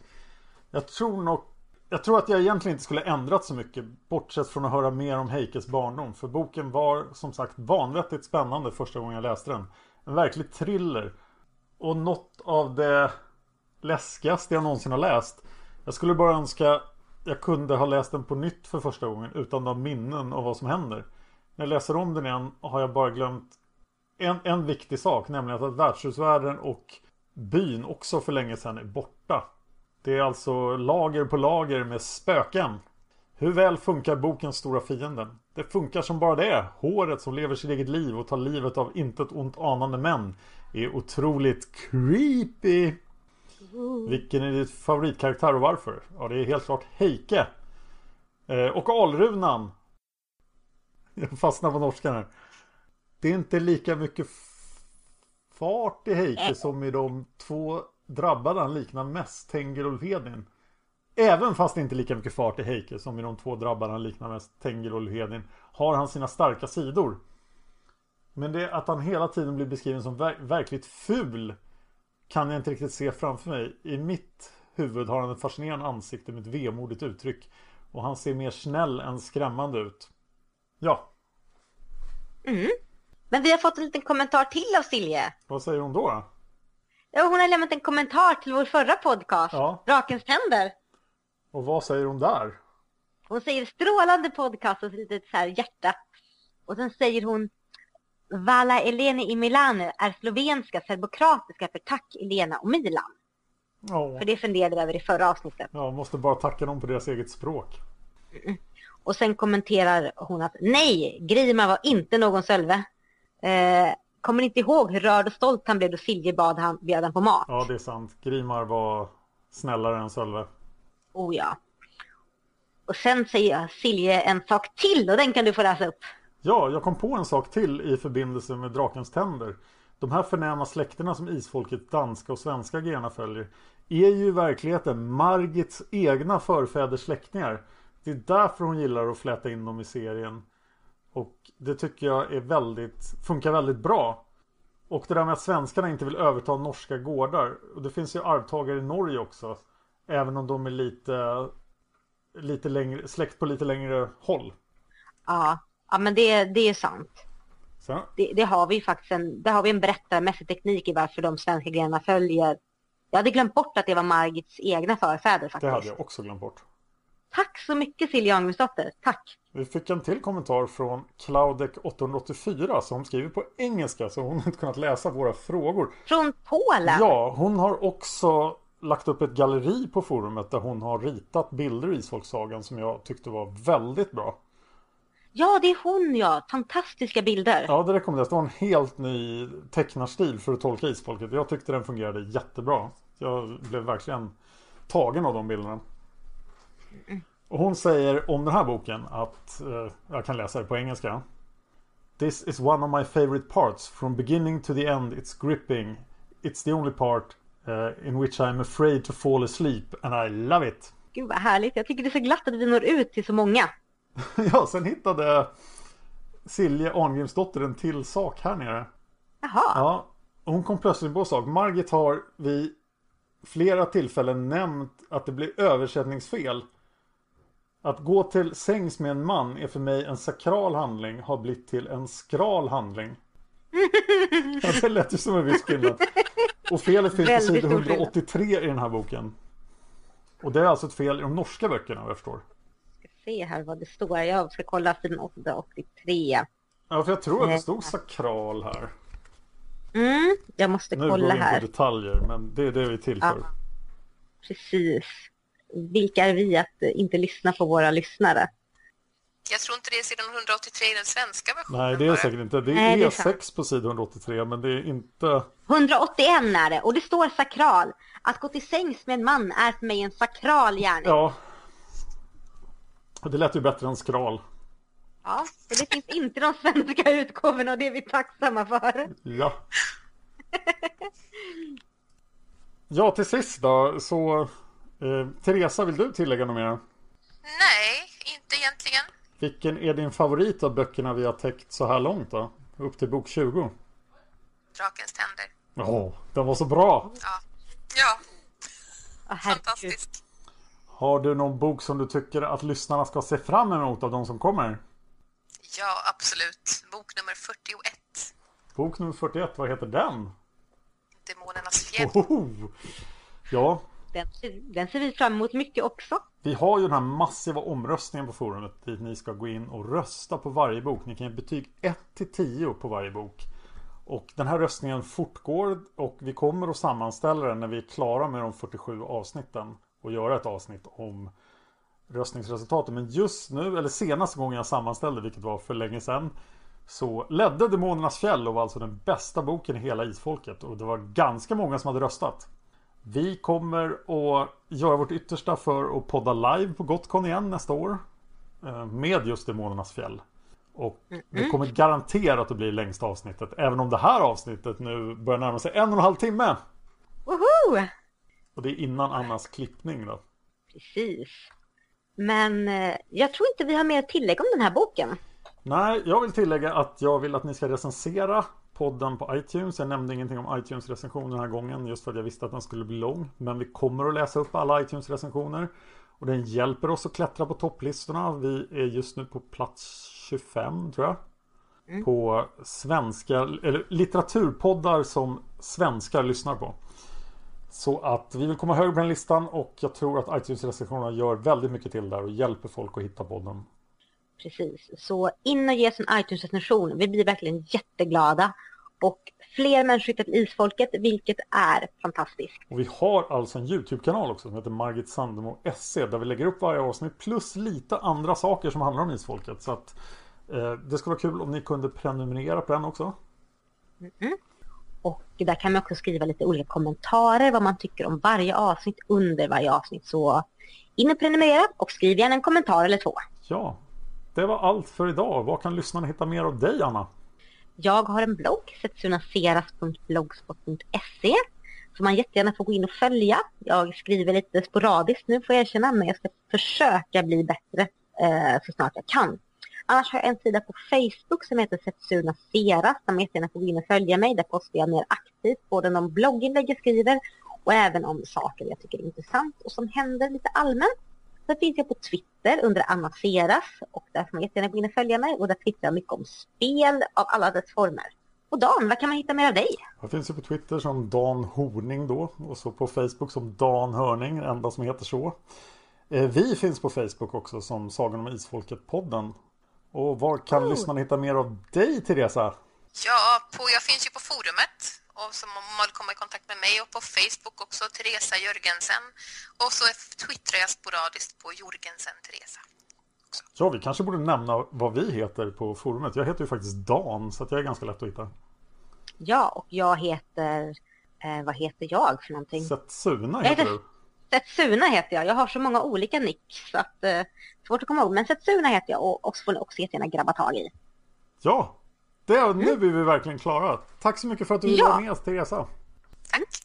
Jag tror nog jag tror att jag egentligen inte skulle ändrat så mycket Bortsett från att höra mer om Heikes barndom För boken var som sagt vanvettigt spännande första gången jag läste den En verklig thriller Och något av det läskigaste jag någonsin har läst Jag skulle bara önska jag kunde ha läst den på nytt för första gången utan de minnen av vad som händer. När jag läser om den igen har jag bara glömt en, en viktig sak, nämligen att värdshusvärlden och byn också för länge sedan är borta. Det är alltså lager på lager med spöken. Hur väl funkar bokens stora fienden? Det funkar som bara det. Håret som lever sitt eget liv och tar livet av intet ont anande män är otroligt creepy. Vilken är ditt favoritkaraktär och varför? Ja, det är helt klart Heike. Eh, och Alrunan. Jag fastnar på norskan här. Det är inte lika mycket fart i Heike som i de två drabbade han liknar mest, Tengel och Hedin. Även fast det inte är lika mycket fart i Heike som i de två drabbade han liknar mest, Tengel och Hedin. Har han sina starka sidor. Men det att han hela tiden blir beskriven som ver verkligt ful kan jag inte riktigt se framför mig. I mitt huvud har han ett fascinerande ansikte med ett vemodigt uttryck. Och han ser mer snäll än skrämmande ut. Ja. Mm. Men vi har fått en liten kommentar till av Silje. Vad säger hon då? Ja, hon har lämnat en kommentar till vår förra podcast. Ja. Drakens tänder. Och vad säger hon där? Hon säger strålande podcast och ett litet så här hjärta. Och sen säger hon Vala Elene i Milano är slovenska serbokratiska för tack Elena och Milan. Ja. För det funderade vi över i förra avsnittet. Ja, måste bara tacka dem på deras eget språk. Och sen kommenterar hon att nej, Grima var inte någon Sölve. Eh, kommer inte ihåg hur rörd och stolt han blev då Silje bad han, bjöd han på mat. Ja, det är sant. Grimar var snällare än Sölve. Oh ja. Och sen säger Silje en sak till och den kan du få läsa upp. Ja, jag kom på en sak till i förbindelse med Drakens tänder. De här förnäma släkterna som isfolket danska och svenska grenar följer är ju i verkligheten Margits egna förfäders släktingar. Det är därför hon gillar att fläta in dem i serien. Och det tycker jag är väldigt, funkar väldigt bra. Och det där med att svenskarna inte vill överta norska gårdar. Och det finns ju arvtagare i Norge också. Även om de är lite, lite längre, släkt på lite längre håll. Ja, ja men det, det är sant. Så. Det, det har vi faktiskt en, det har vi en berättarmässig teknik i varför de svenska grenarna följer. Jag hade glömt bort att det var Margits egna förfäder Det faktiskt. hade jag också glömt bort. Tack så mycket Silja Agnusdotter. Tack. Vi fick en till kommentar från Claudek884 som skriver på engelska så hon har inte kunnat läsa våra frågor. Från Polen. Ja, hon har också lagt upp ett galleri på forumet där hon har ritat bilder i Isfolksagan som jag tyckte var väldigt bra. Ja, det är hon ja. Fantastiska bilder. Ja, det rekommenderas. Det var en helt ny tecknarstil för att tolka Isfolket. Jag tyckte den fungerade jättebra. Jag blev verkligen tagen av de bilderna. Och hon säger om den här boken att, eh, jag kan läsa det på engelska. This is one of my favorite parts. From beginning to the end it's gripping. It's the only part uh, in which I'm afraid to fall asleep and I love it. Gud vad härligt. Jag tycker det är så glatt att vi når ut till så många. ja, sen hittade Silje Arngrimsdotter en till sak här nere. Jaha. Ja, hon kom plötsligt på en sak. Margit har vid flera tillfällen nämnt att det blir översättningsfel. Att gå till sängs med en man är för mig en sakral handling har blivit till en skral handling. ja, det lät ju som en viss skillnad. Och felet finns på skillnad. 183 i den här boken. Och det är alltså ett fel i de norska böckerna vad jag förstår. Se här vad det står. Jag ska kolla sidan 883. Ja, för jag tror att det stod sakral här. Mm, jag måste Nu går kolla vi in här. på detaljer, men det är det vi är till Ja. Precis. Vilka är vi att inte lyssna på våra lyssnare? Jag tror inte det är sidan 183 i den svenska versionen. Nej, det är säkert inte. Det Nej, det är är sant. E6 på sidan 183, men det är inte... 181 är det och det står sakral. Att gå till sängs med en man är för mig en sakral gärning. Ja. Det lät ju bättre än skral. Ja, och det finns inte de svenska utgåvorna och det är vi tacksamma för. Ja. Ja, till sist då, så... Eh, Teresa, vill du tillägga något mer? Nej, inte egentligen. Vilken är din favorit av böckerna vi har täckt så här långt då? Upp till bok 20? Drakens tänder. Ja, den var så bra! Ja. Ja, Oh, fantastiskt. Har du någon bok som du tycker att lyssnarna ska se fram emot av de som kommer? Ja, absolut. Bok nummer 41. Bok nummer 41, vad heter den? Demonernas fjäll. Oho! Ja, den, den ser vi fram emot mycket också. vi har ju den här massiva omröstningen på forumet dit ni ska gå in och rösta på varje bok. Ni kan ge betyg 1 till 10 på varje bok. Och den här röstningen fortgår och vi kommer att sammanställa den när vi är klara med de 47 avsnitten och göra ett avsnitt om röstningsresultaten. Men just nu, eller senaste gången jag sammanställde, vilket var för länge sedan, så ledde Demonernas fjäll och var alltså den bästa boken i hela isfolket. Och det var ganska många som hade röstat. Vi kommer att göra vårt yttersta för att podda live på Gotcon igen nästa år. eh, Med just Demonernas fjäll. Och det kommer garanterat att bli längsta avsnittet. Även om det här avsnittet nu börjar närma sig en och en halv timme. Woho! Och det är innan Annas klippning då. Precis. Men eh, jag tror inte vi har mer att tillägga om den här boken. Nej, jag vill tillägga att jag vill att ni ska recensera podden på iTunes. Jag nämnde ingenting om iTunes recension den här gången just för att jag visste att den skulle bli lång. Men vi kommer att läsa upp alla iTunes recensioner. Och den hjälper oss att klättra på topplistorna. Vi är just nu på plats 25 tror jag. På svenska, eller litteraturpoddar som svenskar lyssnar på. Så att vi vill komma högre på den listan och jag tror att iTunes-recensionerna gör väldigt mycket till där och hjälper folk att hitta podden. Precis. Så in och ge oss en iTunes-recension. Vi blir verkligen jätteglada. Och fler människor hittar till Isfolket, vilket är fantastiskt. Och vi har alltså en YouTube-kanal också som heter Margit Sandemo SC där vi lägger upp varje avsnitt plus lite andra saker som handlar om isfolket. Så att eh, det skulle vara kul om ni kunde prenumerera på den också. Och där kan man också skriva lite olika kommentarer, vad man tycker om varje avsnitt under varje avsnitt. Så in och prenumerera och skriv gärna en kommentar eller två. Ja, det var allt för idag. Var kan lyssnarna hitta mer av dig Anna? Jag har en blogg, setsunaseras.blogspot.se som man jättegärna får gå in och följa. Jag skriver lite sporadiskt nu får jag erkänna, men jag ska försöka bli bättre eh, så snart jag kan. Annars har jag en sida på Facebook som heter Setsuna Seras där man jättegärna får gå in och följa mig. Där postar jag mer aktivt både om blogginlägg jag skriver och även om saker jag tycker är intressant och som händer lite allmänt. Sen finns jag på Twitter under Anna Seras och där får man jättegärna gå in och följa mig och där twittrar jag mycket om spel av alla dess former. Och Dan, vad kan man hitta mer av dig? Jag finns ju på Twitter som Dan Horning då och så på Facebook som Dan Hörning, enda som heter så. Eh, Vi finns på Facebook också som Sagan om Isfolket-podden. Och var kan Oh. lyssnarna hitta mer av dig Teresa? Ja, på, jag finns ju på forumet och som om man vill komma i kontakt med mig och på Facebook också, Teresa Jörgensen. Och så twittrar jag sporadiskt på Jorgensen Teresa. Ja, vi kanske borde nämna vad vi heter på forumet. Jag heter ju faktiskt Dan, så att jag är ganska lätt att hitta. Ja, och jag heter... Eh, vad heter jag för någonting? Setsuna heter heter- du. Setsuna heter jag. Jag har så många olika nick så att... Eh, svårt att komma ihåg. Men Setsuna heter jag och oss får ni också jättegärna grabba tag i. Ja, det, nu är vi verkligen klara. Tack så mycket för att du Ja. vara med oss, Teresa. Tack!